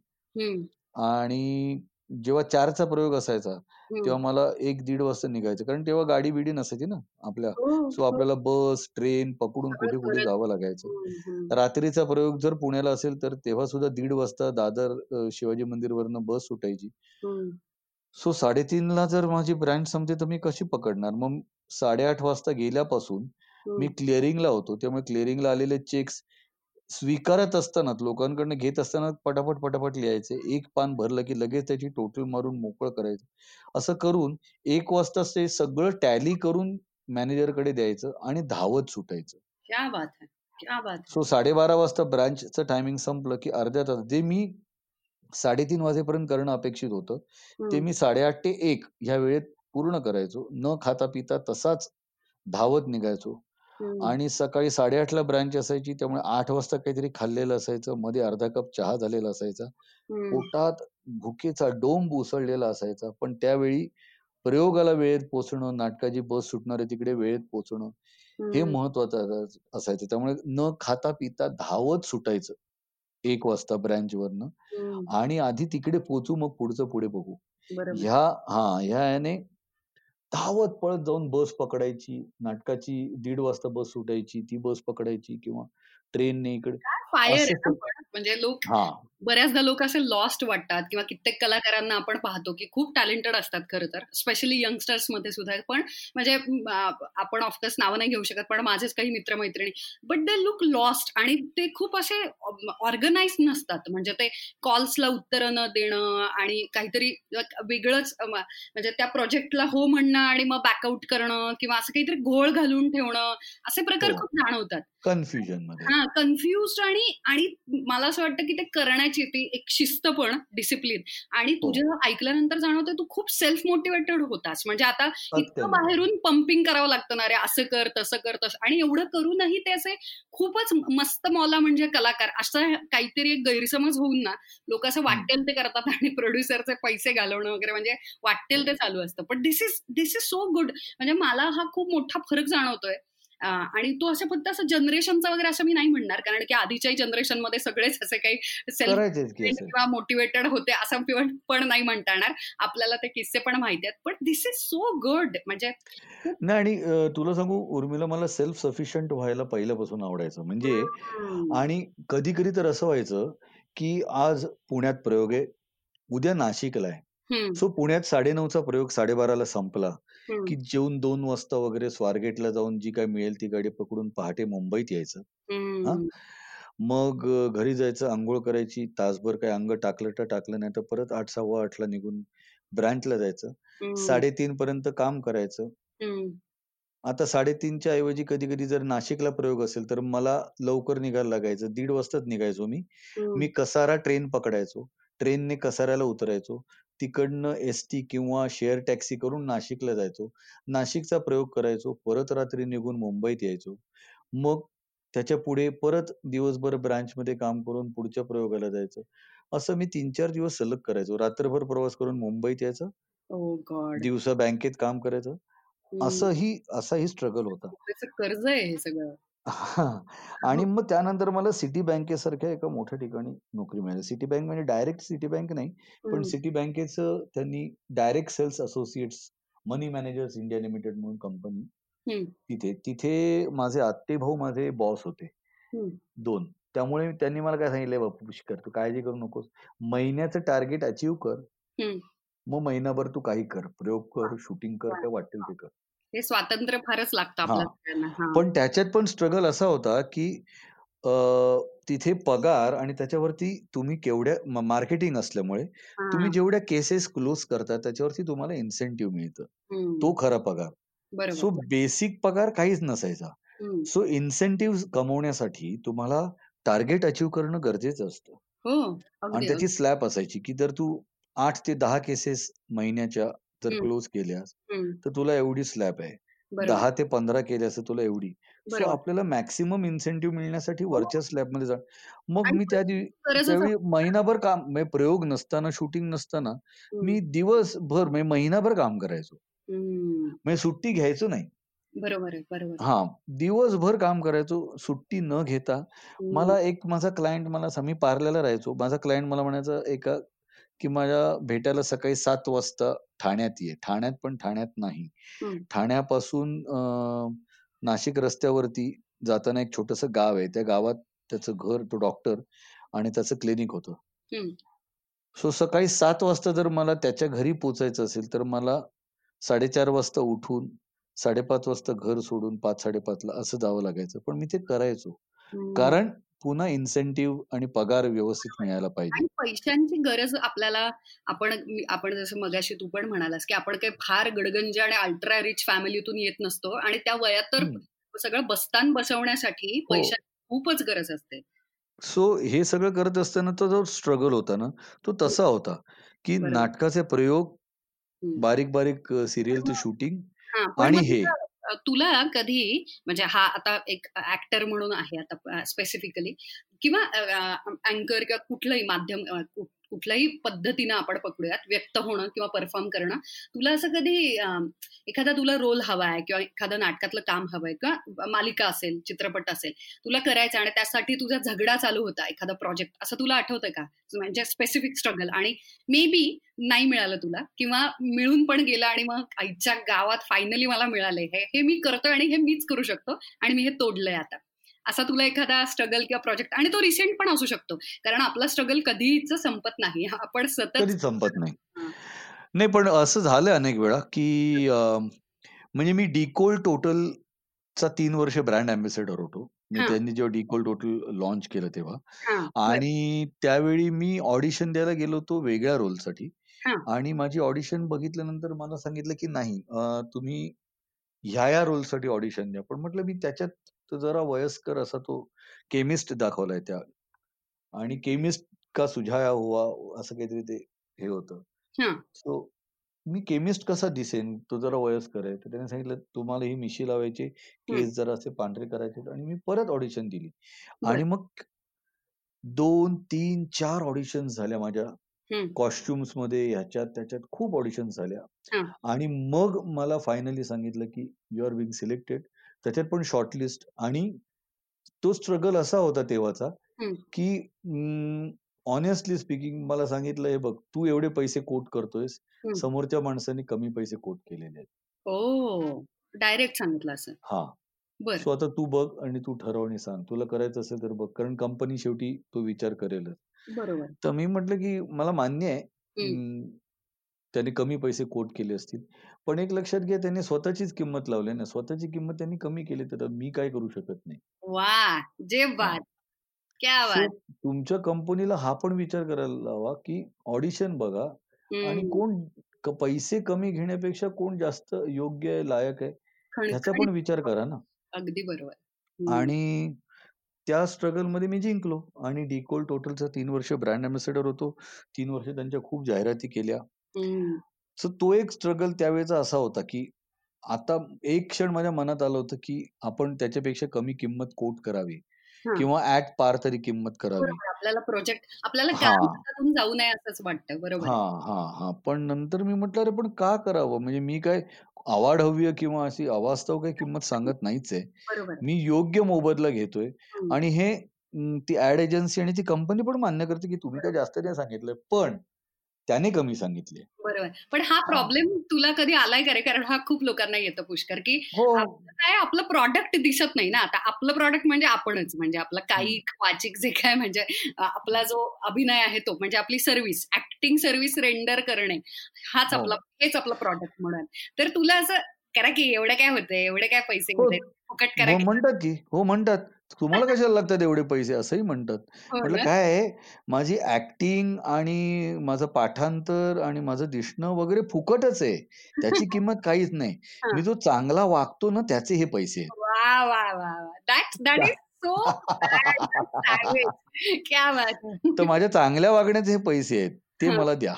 आणि जेव्हा चारचा प्रयोग असायचा तेव्हा मला एक दीड वाजता निघायचं. कारण तेव्हा गाडी बिडी नसायची ना आपल्या. हो, सो हो. आपल्याला बस ट्रेन पकडून कुठे कुठे जावं लागायचं. रात्रीचा प्रयोग जर पुण्याला असेल तर तेव्हा सुद्धा दीड वाजता दादर शिवाजी मंदिरवरनं बस सुटायची. सो साडेतीनला जर माझी ब्रँच संपते तर मी कशी पकडणार? मग साडेआठ वाजता गेल्यापासून मी क्लिअरिंगला होतो. त्यामुळे क्लिअरिंगला आलेले चेक्स स्वीकारत असताना लोकांकडनं घेत असताना पटापट पटापट लिहायचे. एक पान भरलं की लगेच त्याची टोटल मारून मोकळं करायचं. असं करून एक वाजता ते सगळं टॅली करून मॅनेजरकडे द्यायचं आणि धावत सुटायचं. सो साडेबारा वाजता ब्रांचचं टायमिंग संपलं की अर्ध्या तास जे मी साडेतीन वाजेपर्यंत करणं अपेक्षित होतं ते मी साडेआठ ते एक ह्या वेळेत पूर्ण करायचो. न खाता पिता तसाच धावत निघायचो. आणि सकाळी साडेआठला ब्रांच असायची त्यामुळे आठ वाजता काहीतरी खाल्लेलं असायचं मध्ये अर्धा कप चहा झालेला असायचा. पोटात भुकेचा डोंब उसळलेला असायचा पण त्यावेळी प्रयोगाला वेळेत पोचणं नाटकाची बस सुटणार आहे तिकडे वेळेत पोचणं हे महत्वाचं असायचं. त्यामुळे न खाता पिता धावत सुटायचं एक वाजता ब्रँच वरनं. आणि आधी तिकडे पोचू मग पुढचं पुढे बघू. ह्या हा ह्या याने धावत पळत जाऊन बस पकडायची नाटकाची दीड वाजता बस सुटायची ती बस पकडायची किंवा ट्रेनने इकडे म्हणजे लोक बऱ्याचदा लोक असे लॉस्ट वाटतात किंवा कित्येक कलाकारांना आपण पाहतो की खूप टॅलेंटेड असतात खरं तर. स्पेशली यंगस्टर्समध्ये सुद्धा. पण म्हणजे आपण ऑफकोर्स नावं नाही घेऊ शकत पण माझेच काही मित्रमैत्रिणी. बट दे लुक लॉस्ट आणि ते खूप असे ऑर्गनाइज नसतात. म्हणजे ते कॉल्सला उत्तरं न देणं आणि काहीतरी वेगळंच म्हणजे त्या प्रोजेक्टला हो म्हणणं आणि मग बॅकआउट करणं किंवा असं काहीतरी घोळ घालून ठेवणं असे प्रकार हो. खूप जाणवतात. कन्फ्युजन हा कन्फ्युज आणि आणि मला असं वाटतं की ते करण्याची ती एक शिस्त पण डिसिप्लिन आणि हो. तुझ्या ऐकल्यानंतर जाणवतं तू खूप सेल्फ मोटिवेटेड होतास. म्हणजे आता इतकं बाहेरून पंपिंग करावं लागतं ना रे असं कर तसं कर तसं. आणि एवढं करूनही ते असे खूपच मस्त मौला म्हणजे कलाकार असं काहीतरी एक गैरसमज होऊन ना लोक असं वाटेल ते करतात आणि प्रोड्युसरचे पैसे घालवणं वगैरे म्हणजे वाटेल ते चालू असतं. पण this is this is so good म्हणजे मला हा खूप मोठा फरक जाणवतोय. आणि तो असं फक्त असं जनरेशनचा वगैरे असं मी नाही म्हणणार कारण की आधीच्याही जनरेशनमध्ये सगळेच असे काही सेल्फ किंवा मोटिवेटेड होते असं पण नाही म्हणता येणार आपल्याला ते किस्से पण माहिती आहेत. पण दिस इज सो गुड म्हणजे नाही आणि तुला सांगू उर्मिला मला सेल्फ सफिशियंट व्हायला पहिल्यापासून आवडायचं. म्हणजे आणि कधी कधी तर असं व्हायचं की आज पुण्यात प्रयोग आहे उद्या नाशिकला आहे. सो पुण्यात साडेनऊचा प्रयोग साडेबाराला संपला. की जेवून दोन वाजता वगैरे स्वारगेटला जाऊन जी काय मिळेल ती गाडी पकडून पहाटे मुंबईत यायचं. मग घरी जायचं आंघोळ करायची तासभर काय अंग टाकलं तर टाकलं नाही तर परत आठ सव्वा आठला निघून ब्रँचला जायचं. साडेतीन पर्यंत काम करायचं. आता साडेतीनच्या ऐवजी कधी कधी जर नाशिकला प्रयोग असेल तर मला लवकर निघायला लागायचं. दीड वाजताच निघायचो मी. मी कसारा ट्रेन पकडायचो. ट्रेनने कसाऱ्याला उतरायचो. तिकडनं एस टी किंवा शेअर टॅक्सी करून नाशिकला जायचो. नाशिकचा प्रयोग करायचो. परत रात्री निघून मुंबईत यायचो. मग त्याच्या पुढे परत दिवसभर ब्रांच मध्ये काम करून पुढच्या प्रयोगाला जायचं. असं मी तीन चार दिवस सलग करायचो. रात्रभर प्रवास करून मुंबईत यायचं. Oh दिवसा बँकेत काम करायचं. असंही असाही स्ट्रगल होता. कर्ज आहे हे सगळं. आणि मग त्यानंतर मला सिटी बँकेसारख्या एका मोठ्या ठिकाणी नोकरी मिळाली. सिटी बँक म्हणजे डायरेक्ट सिटी बँक नाही, पण सिटी बँकेचं त्यांनी direct sales associates, money managers India limited म्हणून कंपनी तिथे. तिथे माझे आत्ते भाऊ माझे बॉस होते. दोन त्यामुळे त्यांनी मला काय सांगितलंय, "बापू पुष्कर तू काळजी करू नकोस. महिन्याचं टार्गेट अचीव्ह कर. मग महिनाभर तू काही कर. प्रयोग कर, शूटिंग कर, काय वाटेल ते कर." हे स्वातंत्र्य फारच लागतं आपल्याला पण त्याच्यात पण स्ट्रगल असा होता की तिथे पगार आणि त्याच्यावरती तुम्ही केवढ्या मार्केटिंग असल्यामुळे तुम्ही जेवढ्या केसेस क्लोज करता त्याच्यावरती तुम्हाला इन्सेंटिव्ह मिळतं. तो खरा पगार. सो बेसिक पगार काहीच नसायचा. सो इन्सेंटिव्ह कमवण्यासाठी तुम्हाला टार्गेट अचीव्ह करणं गरजेचं असतं. हो, आणि त्याची स्लॅब असायची की जर तू आठ ते दहा केसेस महिन्याच्या जर क्लोज केल्यास तर तुला एवढी स्लॅब आहे. दहा ते पंधरा केल्यास तुला एवढी. सो आपल्याला मॅक्सिमम इन्सेंटिव्ह मिळण्यासाठी हो. वरच्या स्लॅबमध्ये जा. मग मी त्या त्यावेळी महिनाभर काम म्हणजे प्रयोग नसताना शूटिंग नसताना मी दिवसभर म्हणजे महिनाभर काम करायचो. म्हणजे सुट्टी घ्यायचो नाही. बरोबर बरोबर हा. दिवसभर काम करायचो सुट्टी न घेता. मला एक माझा क्लायंट मला मी पार्ल्याला राहायचो. माझा क्लायंट मला म्हणायचा एका की माझ्या भेटायला सकाळी सात वाजता ठाण्यात ये. ठाण्यात पण ठाण्यात नाही. ठाण्यापासून नाशिक रस्त्यावरती जाताना एक छोटस गाव आहे. त्या गावात त्याचं घर तो डॉक्टर आणि त्याचं क्लिनिक होतं. सो सकाळी सात वाजता जर मला त्याच्या घरी पोचायचं असेल तर मला साडेचार वाजता उठून साडेपाच वाजता घर सोडून पाच साडेपाचला असं जावं लागायचं. पण मी ते करायचो. कारण पुन्हा इन्सेंटिव्ह आणि पगार व्यवस्थित मिळायला पाहिजे. पैशांची गरज आपल्याला आपण आपण जसं मगाशी तू पण म्हणालास की आपण काही फार गडगंज आणि अल्ट्रा रिच फॅमिलीतून येत नसतो आणि त्या वयात तर सगळं बस्तान बसवण्यासाठी हो. पैशा खूपच गरज असते. सो हे सगळं करत असताना तो जो स्ट्रगल होता ना तो तसा होता की नाटकाचे प्रयोग बारीक बारीक सिरियलचं शूटिंग आणि हे. तुला कधी म्हणजे हा आता एक ऍक्टर म्हणून आहे आता स्पेसिफिकली किंवा अँकर किंवा कुठलंही माध्यम कुठल्याही पद्धतीनं आपण पकडूयात व्यक्त होणं किंवा परफॉर्म करणं तुला असं कधी एखादा तुला रोल हवा आहे किंवा एखादं नाटकातलं काम हवंय किंवा मालिका असेल चित्रपट असेल तुला करायचं आणि त्यासाठी तुझा झगडा चालू होता एखादा प्रोजेक्ट असं तुला आठवतंय का? म्हणजे स्पेसिफिक स्ट्रगल आणि मे बी नाही मिळालं तुला किंवा मिळून पण गेलं आणि मग आईच्या गावात फायनली मला मिळालंय. हे मी करतोय आणि हे मीच करू शकतो आणि मी हे तोडलंय आता. असा तुला एखादा स्ट्रगल किंवा प्रोजेक्ट आणि तो रिसेंट पण असू शकतो. कारण आपला स्ट्रगल कधीच संपत नाही. आपण सतत संपत नाही. नाही पण असं झालं अनेक वेळा की म्हणजे मी डिकोल टोटल चा तीन वर्ष ब्रँड अँबॅसेडर होतो. त्यांनी जेव्हा डिकोल टोटल लॉन्च केलं तेव्हा. आणि त्यावेळी मी ऑडिशन द्यायला गेलो होतो वेगळ्या रोलसाठी आणि माझी ऑडिशन बघितल्यानंतर मला सांगितलं की नाही तुम्ही ह्या या रोलसाठी ऑडिशन द्या. पण म्हटलं मी त्याच्यात तो जरा वयस्कर असा तो केमिस्ट दाखवलाय त्या. आणि केमिस्ट का सुझाया हुआ असं काहीतरी ते हे होतं. सो मी केमिस्ट कसा दिसेन? तो जरा वयस्कर आहे. तर त्याने सांगितलं तुम्हाला ही मिशी लावायची केस जरा असे पांढरे करायचे आणि मी परत ऑडिशन दिली. आणि मग दोन तीन चार ऑडिशन झाल्या माझ्या. कॉस्ट्युम्समध्ये ह्याच्यात त्याच्यात खूप ऑडिशन झाल्या. आणि मग मला फायनली सांगितलं की यू आर बिंग सिलेक्टेड. त्याच्यात पण शॉर्टलिस्ट आणि तो स्ट्रगल असा होता तेव्हाचा की ऑनेस्टली स्पीकिंग मला सांगितलं हे बघ तू एवढे पैसे कोट करतोयस समोरच्या माणसाने कमी पैसे कोट केलेले आहेत. डायरेक्ट सांगितलं असं. हा. सो आता तू बघ आणि तू ठरव आणि सांग. तुला करायचं असेल तर बघ कारण कंपनी शेवटी तो विचार करेलच. बरोबर. तर मी म्हटलं की मला मान्य आहे त्यांनी कमी पैसे कोट केले असतील. पण एक लक्षात घ्या त्यांनी स्वतःचीच किंमत लावली ना. स्वतःची किंमत त्यांनी कमी केली तर मी काय करू शकत नाही. वा जे तुमच्या कंपनीला हा पण विचार करायला लावा की ऑडिशन बघा आणि कोण पैसे कमी घेण्यापेक्षा कोण जास्त योग्य आहे लायक आहे ह्याचा पण विचार करा ना. अगदी बरोबर. आणि त्या स्ट्रगलमध्ये मी जिंकलो आणि डिकोल टोटलचा तीन वर्ष ब्रँड अम्बॅसेडर होतो. तीन वर्ष त्यांच्या खूप जाहिराती केल्या. सो तो एक स्ट्रगल त्यावेळेचा असा होता की आता एक क्षण माझ्या मनात आलं होतं की आपण त्याच्यापेक्षा कमी किंमत कोट करावी किंवा ऍट पार तरी किंमत करावी. आपल्याला प्रोजेक्ट आपल्याला जाऊ नये असंच वाटतं बरोबर. हा हा हा. पण नंतर मी म्हटलं अरे पण का करावं? म्हणजे मी काय अवाढव्य किंवा अशी अवास्तव काही किंमत सांगत नाहीच आहे. मी योग्य मोबदला घेतोय आणि हे ती ऍड एजन्सी आणि ती कंपनी पण मान्य करते की तुम्ही काय जास्त नाही सांगितलंय पण त्याने कमी सांगितले बरोबर. पण हा प्रॉब्लेम तुला कधी आलाय का रे? कारण हा खूप लोकांना येतो पुष्कर की हो. काय आपलं प्रॉडक्ट दिसत नाही ना. आता आपलं प्रॉडक्ट म्हणजे आपणच. म्हणजे आपलं काही वाचिक जे काय म्हणजे आपला जो अभिनय आहे तो म्हणजे आपली सर्व्हिस ऍक्टिंग सर्व्हिस रेंडर करणे. हाच हो. आपला हेच आपलं प्रॉडक्ट म्हणून. तर तुला असं करा की एवढं काय होतंय? एवढे काय पैसे हो. फुकट करा म्हणतात की हो म्हणतात. तुम्हाला कशाला लागतात एवढे पैसे? असंही म्हणतात. हो म्हटलं काय आहे माझी ऍक्टिंग आणि माझं पाठांतर आणि माझं दिसणं वगैरे फुकटच आहे. त्याची किंमत काहीच नाही. मी जो चांगला वागतो ना त्याचे हे पैसे तर माझ्या चांगल्या वागण्याचे हे पैसे आहेत ते मला द्या.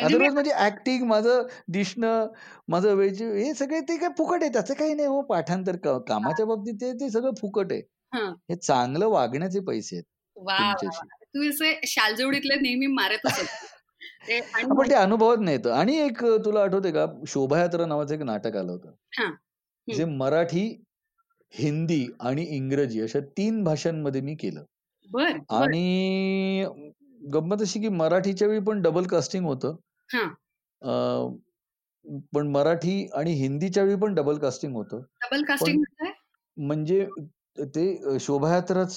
अदरवाईज म्हणजे ऍक्टिंग माझं दिसणं माझं वेज हे सगळे ते काय फुकट आहे. त्याचं काही नाही हो. पाठांतर कामाच्या बाबतीत ते ते सगळं फुकट आहे. हे. चांगलं वागण्याचे पैसे आहेत तू असे नेहमी मारतच पण ते अनुभवत नाहीत आणि एक तुला आठवते का? शोभायात्रा नावाचं एक नाटक आलं होतं. जे मराठी हिंदी आणि इंग्रजी अशा तीन भाषांमध्ये मी केलं. आणि गंमत अशी की मराठीच्या वेळी पण डबल कास्टिंग होतं. पण मराठी आणि हिंदीच्या वेळी पण डबल कास्टिंग होतं. डबल कास्टिंग म्हणजे ते शोभायात्राच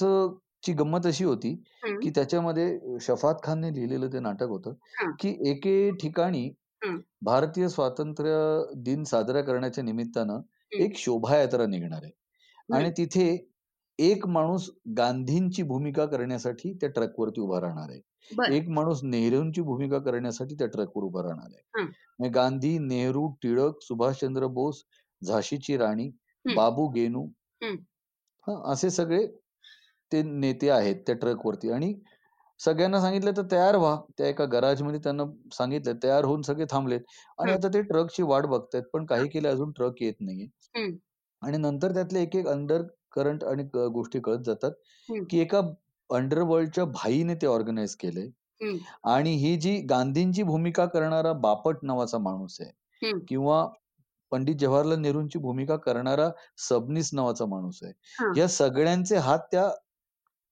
ची गंमत अशी होती की त्याच्यामध्ये शफात खानने लिहिलेलं ते नाटक होतं की एके ठिकाणी भारतीय स्वातंत्र्य दिन साजरा करण्याच्या निमित्तानं एक शोभायात्रा निघणार आहे. आणि तिथे एक माणूस गांधींची भूमिका करण्यासाठी त्या ट्रकवरती उभा राहणार आहे. एक माणूस नेहरूंची भूमिका करण्यासाठी त्या ट्रकवर उभा राहणार आहे. गांधी नेहरू टिळक सुभाषचंद्र बोस झाशीची राणी बाबू गेनू असे सगळे ते नेते आहेत त्या ट्रकवरती. आणि सगळ्यांना सांगितलं तर तयार व्हा. त्या एका मध्ये त्यांना सांगितलं तयार होऊन सगळे थांबलेत. आणि आता ते ट्रकची वाट बघतायत पण काही केले अजून ट्रक येत नाहीये. आणि नंतर त्यातले एक एक अंडर करंट आणि गोष्टी कळत जातात की एका अंडरवर्ल्डच्या भाईने ते ऑर्गनाईज केले आणि ही जी गांधींची भूमिका करणारा बापट नावाचा माणूस आहे किंवा पंडित जवाहरलाल नेहरूंची भूमिका करणारा सबनीस नावाचा माणूस आहे. या सगळ्यांचे हात त्या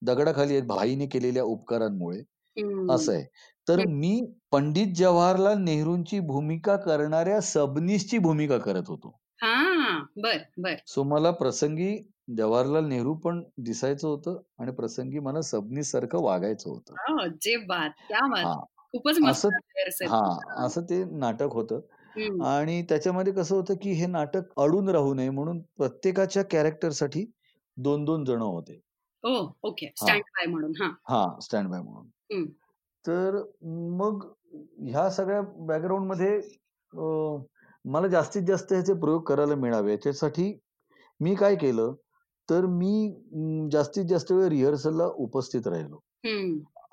दगडाखाली आहेत भाईने केलेल्या उपकारांमुळे. असं आहे. तर मी पंडित जवाहरलाल नेहरूंची भूमिका करणाऱ्या सबनीसची भूमिका करत होतो. बर बर. सो मला प्रसंगी जवाहरलाल नेहरू पण दिसायचं होतं आणि प्रसंगी मला सबनीस सारखं वागायचं होतं. हा असं ते नाटक होतं. आणि त्याच्यामध्ये कसं होतं की हे नाटक अडून राहू नये म्हणून प्रत्येकाच्या कॅरेक्टरसाठी दोन दोन जण होते. ओके. स्टँड बाय म्हणून हा. स्टँड बाय म्हणून. तर मग ह्या सगळ्या बॅकग्राऊंडमध्ये मला जास्तीत जास्त ह्याचे प्रयोग करायला मिळावे. याच्यासाठी मी काय केलं तर मी जास्तीत जास्त वेळ रिहर्सलला उपस्थित राहिलो.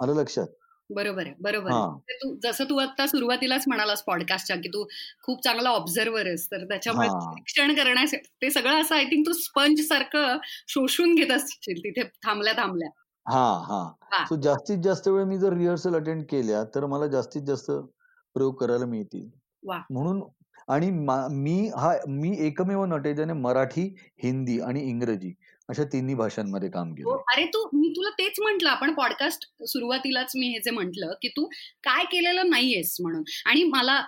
आलं लक्षात? बरोबर आहे बरोबर तू जसं तू आता सुरुवातीलाच म्हणालास पॉडकास्टच्या की तू खूप चांगला ऑब्झर्वर आहेस तर त्याच्यामुळे शिक्षण करण्यासाठी ते सगळं असं आय थिंक तू स्पंज सारखं शोषून घेत असशील तिथे थांबल्या थांबल्या. हा हा. सो जास्तीत जास्त वेळ मी जर रिहर्सल अटेंड केल्या तर मला जास्तीत जास्त प्रयोग करायला मिळतील. म्हणून आणि मी हा मी एकमेव नटे ज्याने मराठी हिंदी आणि इंग्रजी. अशा तिन्ही भाषांमध्ये काम केलं हो, अरे तू मी तुला तेच म्हंटल आपण पॉडकास्ट सुरुवातीलाच मी हे जे म्हंटल की तू काय केलेलं नाहीयेस म्हणून. आणि मला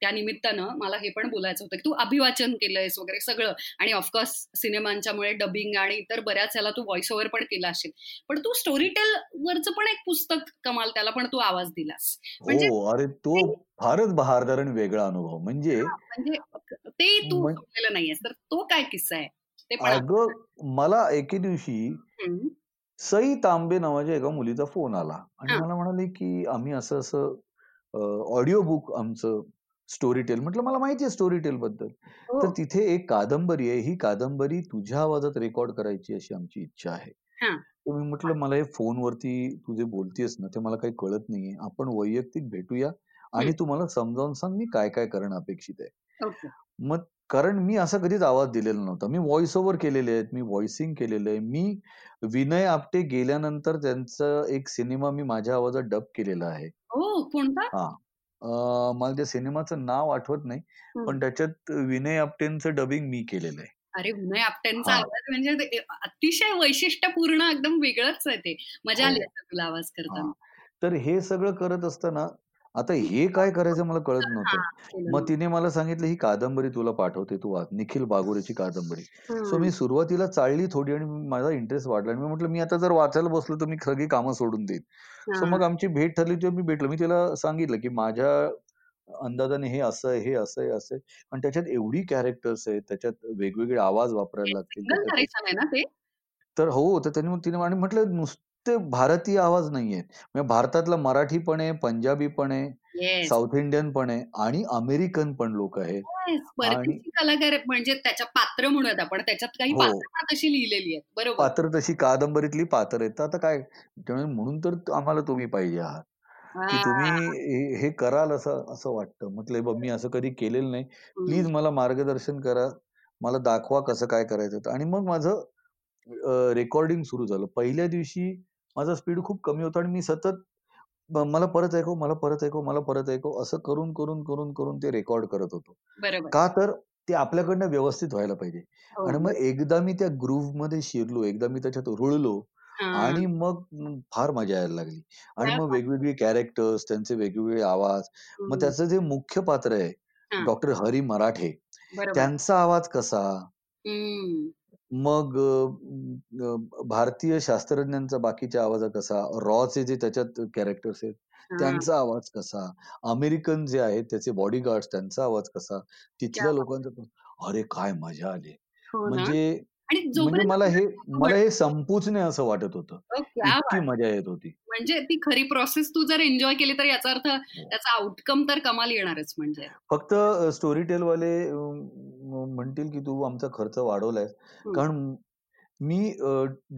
त्या निमित्तानं मला हे पण बोलायचं होतं की तू अभिवाचन केलंयस वगैरे सगळं. आणि ऑफकोर्स सिनेमांच्यामुळे डबिंग आणि इतर बऱ्याच याला तू व्हॉइस ओव्हर पण केला असेल. पण तू स्टोरी टेल वरचं पण एक पुस्तक कमाल त्याला पण तू आवाज दिलास. म्हणजे हो, अरे तो फारच बहारदार आणि वेगळा अनुभव. म्हणजे म्हणजे ते तू नाहीयेस. तर तो काय किस्सा आहे? अगं मला एके दिवशी सई तांबे नावाच्या एका मुलीचा फोन आला आणि मला म्हणाले की आम्ही असं असं ऑडिओ बुक आमचं स्टोरी टेल म्हटलं मला माहिती आहे स्टोरी टेल बद्दल हो. तर तिथे एक कादंबरी आहे ही कादंबरी तुझ्या आवाजात रेकॉर्ड करायची अशी आमची इच्छा आहे. मी म्हटलं मला हे फोनवरती तू जे बोलतेस ना ते मला काही कळत नाहीये. आपण वैयक्तिक भेटूया आणि तू मला समजावून सांग मी काय काय करणं अपेक्षित आहे. मग कारण मी असा कधीच आवाज दिलेला नव्हता. मी व्हॉइस ओव्हर केलेले आहेत. मी व्हॉइसिंग केलेलं आहे. मी विनय आपटे गेल्यानंतर त्यांचा एक सिनेमा मी माझ्या आवाजात डब केलेला आहे. हा मला त्या सिनेमाचं नाव आठवत नाही पण त्याच्यात विनय आपटेंचं डबिंग मी केलेलं आहे. अरे विनय आपटेंचा आवाज म्हणजे अतिशय वैशिष्ट्यपूर्ण एकदम वेगळंच आहे ते. मजा हो. आली तुला आवाज करताना. तर हे सगळं करत असताना आता हे काय करायचं मला कळत नव्हतं. मग तिने मला सांगितलं ही कादंबरी तुला पाठवते तू वाच. निखिल बागुरेची कादंबरी. सो मी सुरुवातीला चालली थोडी आणि माझा इंटरेस्ट वाढला आणि मी म्हटलं मी आता जर वाचायला बसलो तर मी सगळी कामं सोडून देईन. सो मग आमची भेट ठरली तेव्हा मी भेटलो. मी तिला सांगितलं की माझ्या अंदाजाने हे असं आहे हे असं आहे असं आणि त्याच्यात एवढी कॅरेक्टर्स आहेत त्याच्यात वेगवेगळे आवाज वापरायला लागतील तर हो तर त्यांनी तिने आणि म्हटलं नुसतं ते भारतीय आवाज नाहीये. म्हणजे भारतातला मराठी पण आहे पंजाबी पण आहे साऊथ इंडियन पण आहे आणि अमेरिकन पण लोक आहेत. कलाकार म्हणजे त्याच्या पात्र म्हणूयात आपण. त्याच्यात काही हो. तशी लिहिलेली आहेत बरोबर? पात्र तशी कादंबरीतली पात्र आहेत. आता काय म्हणून तर आम्हाला तुम्ही पाहिजे आहात. की तुम्ही हे कराल असं असं वाटतं. म्हटलं मी असं कधी केलेलं नाही. प्लीज मला मार्गदर्शन करा. मला दाखवा कसं काय करायचं. आणि मग माझं रेकॉर्डिंग सुरू झालं. पहिल्या दिवशी माझा स्पीड खूप कमी होता आणि मी सतत मला परत ऐकव मला परत ऐकव मला परत ऐकव असं करून करून करून करून ते रेकॉर्ड करत होतो. का तर ते आपल्याकडनं व्यवस्थित व्हायला पाहिजे. हो. आणि मग एकदा मी त्या ग्रुव्हमध्ये शिरलो एकदा मी त्याच्यात रुळलो आणि मग फार मजा यायला लागली. आणि मग वेगवेगळे कॅरेक्टर्स त्यांचे वेगवेगळे आवाज मग त्याचं जे मुख्य पात्र आहे डॉक्टर हरी मराठे त्यांचा आवाज कसा? मग भारतीय शास्त्रज्ञांचा बाकीच्या आवाज कसा? रॉचे जे त्याच्यात कॅरेक्टर्स आहेत त्यांचा आवाज कसा? अमेरिकन जे आहेत त्याचे बॉडीगार्ड त्यांचा आवाज कसा? तिथल्या लोकांचा अरे काय मजा आली! हो म्हणजे म्हणजे मला हे मला हे संपूच नाही असं वाटत होतं. इतकी मजा येत होती. म्हणजे ती खरी प्रोसेस तू जर एन्जॉय केली तर याचा अर्थ हो. त्याचा आउटकम तर कमाल येणारच म्हणजे. फक्त स्टोरी टेल वाले म्हणतील की तू आमचा खर्च वाढवलाय कारण मी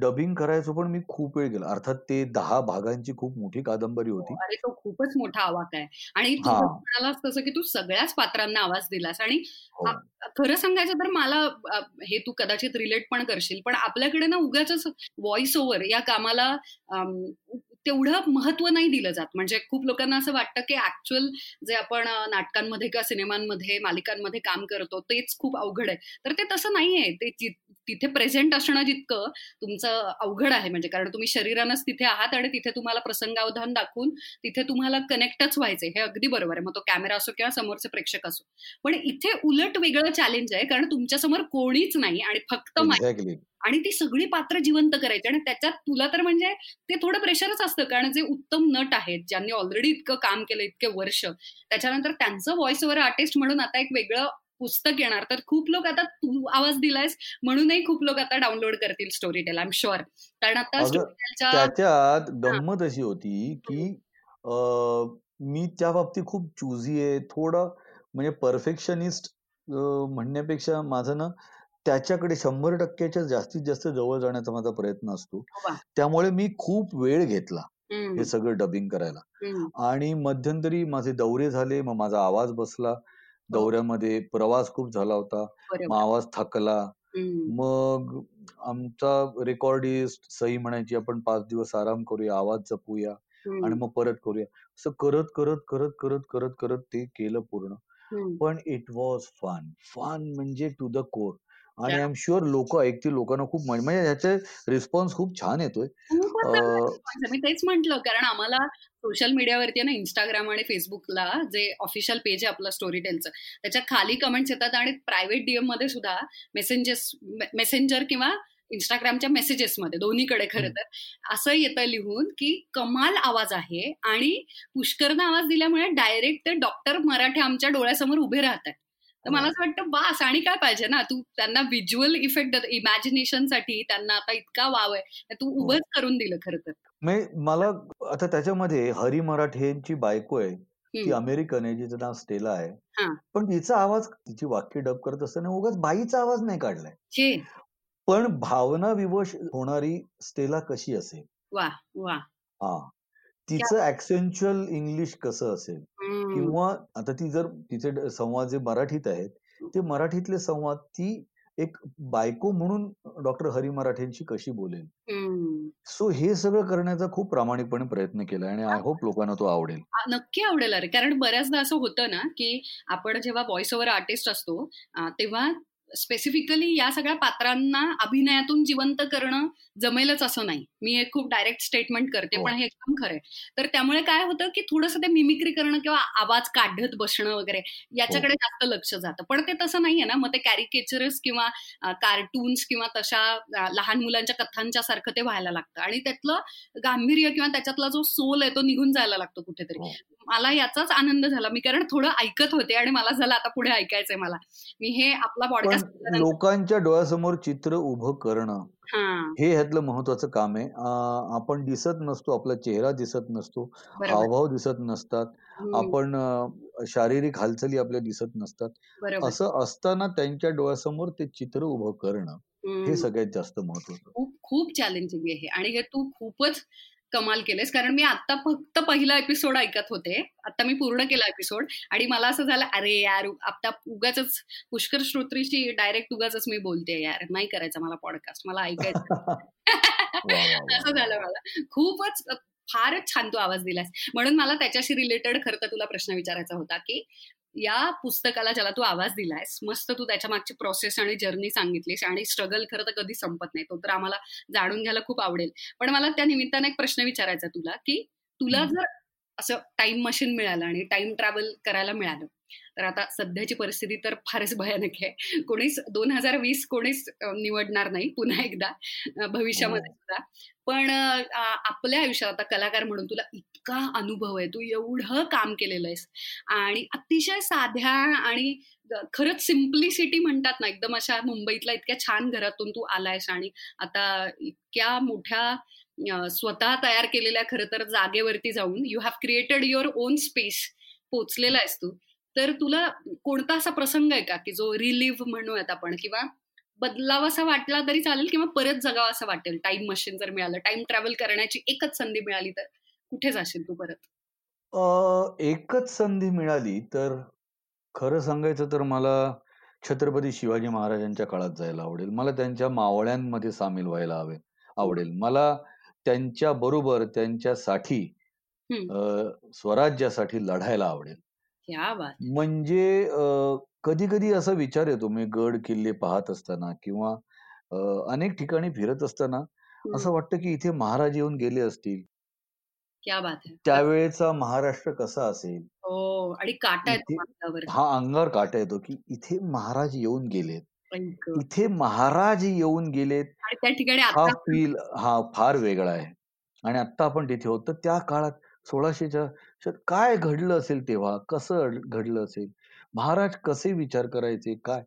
डबिंग करायचो पण मी खूप वेळ गेला. अर्थात ते दहा भागांची खूप मोठी कादंबरी होती. अरे तो खूपच मोठा आवाज आहे. आणि तू म्हणालास तसं की तू सगळ्याच पात्रांना आवाज दिलास. आणि हो. खरं सांगायचं तर मला हे तू कदाचित रिलेट पण करशील पण आपल्याकडे ना उगाच व्हॉइस ओव्हर या कामाला तेवढं महत्त्व नाही दिलं जात. म्हणजे खूप लोकांना असं वाटतं की ऍक्च्युअल जे आपण नाटकांमध्ये किंवा सिनेमांमध्ये मालिकांमध्ये काम करतो तेच खूप अवघड आहे. तर ते तसं नाहीये. ते तिथे प्रेझेंट असणं जितकं तुमचं अवघड आहे. म्हणजे कारण तुम्ही शरीरानंच तिथे आहात आणि तिथे तुम्हाला प्रसंगावधान दाखवून तिथे तुम्हाला कनेक्टच व्हायचे हे अगदी बरोबर आहे. मग तो कॅमेरा असो किंवा समोरचे प्रेक्षक असो. पण इथे उलट वेगळं चॅलेंज आहे. कारण तुमच्यासमोर कोणीच नाही आणि फक्त आणि ती सगळी पात्र जिवंत करायची. आणि त्याच्यात तुला तर म्हणजे ते थोडं प्रेशरच असतं. कारण जे उत्तम नट आहेत ज्यांनी ऑलरेडी इतकं काम केलं इतके वर्ष त्याच्यानंतर त्यांचं व्हॉइस ओव्हर आर्टिस्ट म्हणून आता एक वेगळं पुस्तक येणार. तर खूप लोक आता तू आवाज दिलायस म्हणूनही खूप लोक आता डाउनलोड करतील Storytel I am sure कारण आता त्याच्यात गंमत अशी होती की मी त्या बाबतीत खूप चुझी आहे. थोडं म्हणजे परफेक्शनिस्ट म्हणण्यापेक्षा माझं ना त्याच्याकडे शंभर टक्क्याच्या जास्तीत जास्त जवळ जाण्याचा माझा प्रयत्न असतो. हो त्यामुळे मी खूप वेळ घेतला हे सगळं डबिंग करायला. आणि मध्यंतरी माझे दौरे झाले मग माझा आवाज बसला. हो. दौऱ्यामध्ये प्रवास खूप झाला होता. मग आवाज थकला. मग आमचा रेकॉर्डिस्ट सही म्हणायची आपण पाच दिवस आराम करूया आवाज जपूया आणि मग परत करूया. असं करत करत करत करत करत करत ते केलं पूर्ण. पण इट वॉज फन फन म्हणजे टू द कोर आणि आय एम शुअर लोक ऐकतील लोकांना खूप म्हणजे ह्याचे रिस्पॉन्स खूप छान येतोय. मी तेच म्हंटल कारण आम्हाला सोशल मीडियावरती ना इंस्टाग्राम आणि फेसबुकला जे ऑफिशियल पेज आहे आपलं स्टोरी टेलचं त्याच्याखाली कमेंट्स येतात आणि प्रायव्हेट डीएममध्ये सुद्धा मेसेंजर्स मेसेंजर किंवा इंस्टाग्रामच्या मेसेजेसमध्ये दोन्हीकडे खरं तर असं येतं लिहून की कमाल आवाज आहे आणि पुष्करनं आवाज दिल्यामुळे डायरेक्ट डॉक्टर मराठे आमच्या डोळ्यासमोर उभे राहतात तर मला असं वाटतं बास आणि काय पाहिजे ना? तू त्यांना व्हिज्युअल इफेक्ट इमॅजिनेशनसाठी त्यांना आता इतका वाव आहे तू हो. उभंच करून दिलं खरं तर. मला आता त्याच्यामध्ये हरी मराठेंची बायको आहे ती अमेरिकन आहे जिचं नाव स्टेला आहे. पण तिचा आवाज तिची वाक्य डब करत असताना उगाच बाईचा आवाज नाही काढलाय. पण भावना विवश होणारी स्टेला कशी असेल? वा वा हा. तिचं ऍक्सेंच्युअल इंग्लिश कसं असेल? किंवा आता ती जर तिचे संवाद जे मराठीत आहेत ते मराठीतले संवाद ती एक बायको म्हणून डॉक्टर हरी मराठेंशी कशी बोलेल? सो हे सगळं करण्याचा खूप प्रामाणिकपणे प्रयत्न केला आणि आय होप लोकांना तो आवडेल. नक्की आवडेल अरे. कारण बऱ्याचदा असं होतं ना की आपण जेव्हा व्हॉइस ओव्हर आर्टिस्ट असतो तेव्हा स्पेसिफिकली या सगळ्या पात्रांना अभिनयातून जिवंत करणं जमेलच असं नाही. मी एक खूप डायरेक्ट स्टेटमेंट करते हो. पण हे एकदम खरंय तर त्यामुळे काय होतं की थोडंसं ते मिमिक्री करणं किंवा आवाज काढत बसणं वगैरे याच्याकडे हो. जास्त लक्ष जातं. पण ते तसं नाहीये ना. मग ते कॅरिकेचरस किंवा कार्टून्स किंवा तशा लहान मुलांच्या कथांच्या सारखं ते व्हायला लागतं. आणि त्यातलं गांभीर्य किंवा त्याच्यातला जो सोल आहे तो निघून जायला लागतो कुठेतरी. हो. मला याचाच आनंद झाला. मी कारण थोडं ऐकत होते आणि मला झालं आता पुढे ऐकायचंय मला. मी हे आपला पॉडकास्ट लोकांच्या डोळ्यासमोर चित्र उभं करणं हे. ह्यातलं महत्वाचं काम आहे. आपण दिसत नसतो आपला चेहरा दिसत नसतो हावभाव दिसत नसतात आपण शारीरिक हालचाली आपल्या दिसत नसतात. असं असताना त्यांच्या डोळ्यासमोर ते चित्र उभं करणं हे सगळ्यात जास्त महत्वाचं. खूप खूप चॅलेंजिंग आहे. आणि हे तू खूपच कमाल केलेस कारण मी आता फक्त पहिला एपिसोड ऐकत होते. आता मी पूर्ण केला एपिसोड आणि मला असं झालं अरे यार आता उगाच पुष्कर श्रोत्रीशी डायरेक्ट उगाच मी बोलते यार. नाही करायचं मला पॉडकास्ट मला ऐकायचं असं झालं मला. खूपच फारच छान तू आवाज दिलास म्हणून मला त्याच्याशी रिलेटेड खरं तर तुला प्रश्न विचारायचा होता की या पुस्तकाला ज्याला तू आवाज दिलायस मस्त तू त्याच्या मागची प्रोसेस आणि जर्नी सांगितलीस आणि स्ट्रगल खरं तर कधी संपत नाही. तो तर आम्हाला जाणून घ्यायला खूप आवडेल. पण मला त्या निमित्ताने एक प्रश्न विचारायचा तुला की तुला जर असं टाइम मशीन मिळालं आणि टाइम ट्रॅव्हल करायला मिळालं तर आता सध्याची परिस्थिती तर फारच भयानक आहे. कोणीच दोन हजार वीस कोणीच निवडणार नाही पुन्हा एकदा भविष्यामध्ये हो. सुद्धा. पण आपल्या आयुष्यात आता कलाकार म्हणून तुला इतका अनुभव आहे. तू एवढं काम केलेलं आहेस. आणि अतिशय साध्या आणि खरंच सिम्प्लिसिटी म्हणतात ना एकदम अशा मुंबईतल्या इतक्या छान घरातून तू आलायस आणि आता इतक्या मोठ्या स्वतः तयार केलेल्या खरं तर जागेवरती जाऊन you have created your own space पोचलेला आहेस तू. तर तुला कोणता असा प्रसंग आहे का की जो रिलीव्ह म्हणूयात आपण किंवा बदलावासा वाटला तरी चालेल किंवा परत जगावा असं वाटेल? टाइम मशीन जर मिळालं टाइम ट्रॅव्हल करण्याची एकच संधी मिळाली तर कुठे जाशील तू परत? एकच संधी मिळाली तर खरं सांगायचं तर मला छत्रपती शिवाजी महाराजांच्या काळात जायला आवडेल. मला त्यांच्या मावळ्यांमध्ये सामील व्हायला हवे आवडेल. मला त्यांच्या बरोबर त्यांच्यासाठी स्वराज्यासाठी लढायला आवडेल. म्हणजे कधी कधी असा विचार येतो मी गड किल्ले पाहत असताना किंवा अनेक ठिकाणी फिरत असताना असं वाटतं की इथे महाराज येऊन गेले असतील. त्यावेळेचा महाराष्ट्र कसा असेल? हो, आणि हा अंगावर काटा येतो की इथे महाराज येऊन गेलेत. इथे महाराज येऊन गेलेत त्या ठिकाणी हा फील हा फार वेगळा आहे. आणि आता आपण तिथे होत. त्या काळात सोळाशेच्या काय घडलं असेल तेव्हा? कसं घडलं असेल? महाराज कसे विचार करायचे? काय?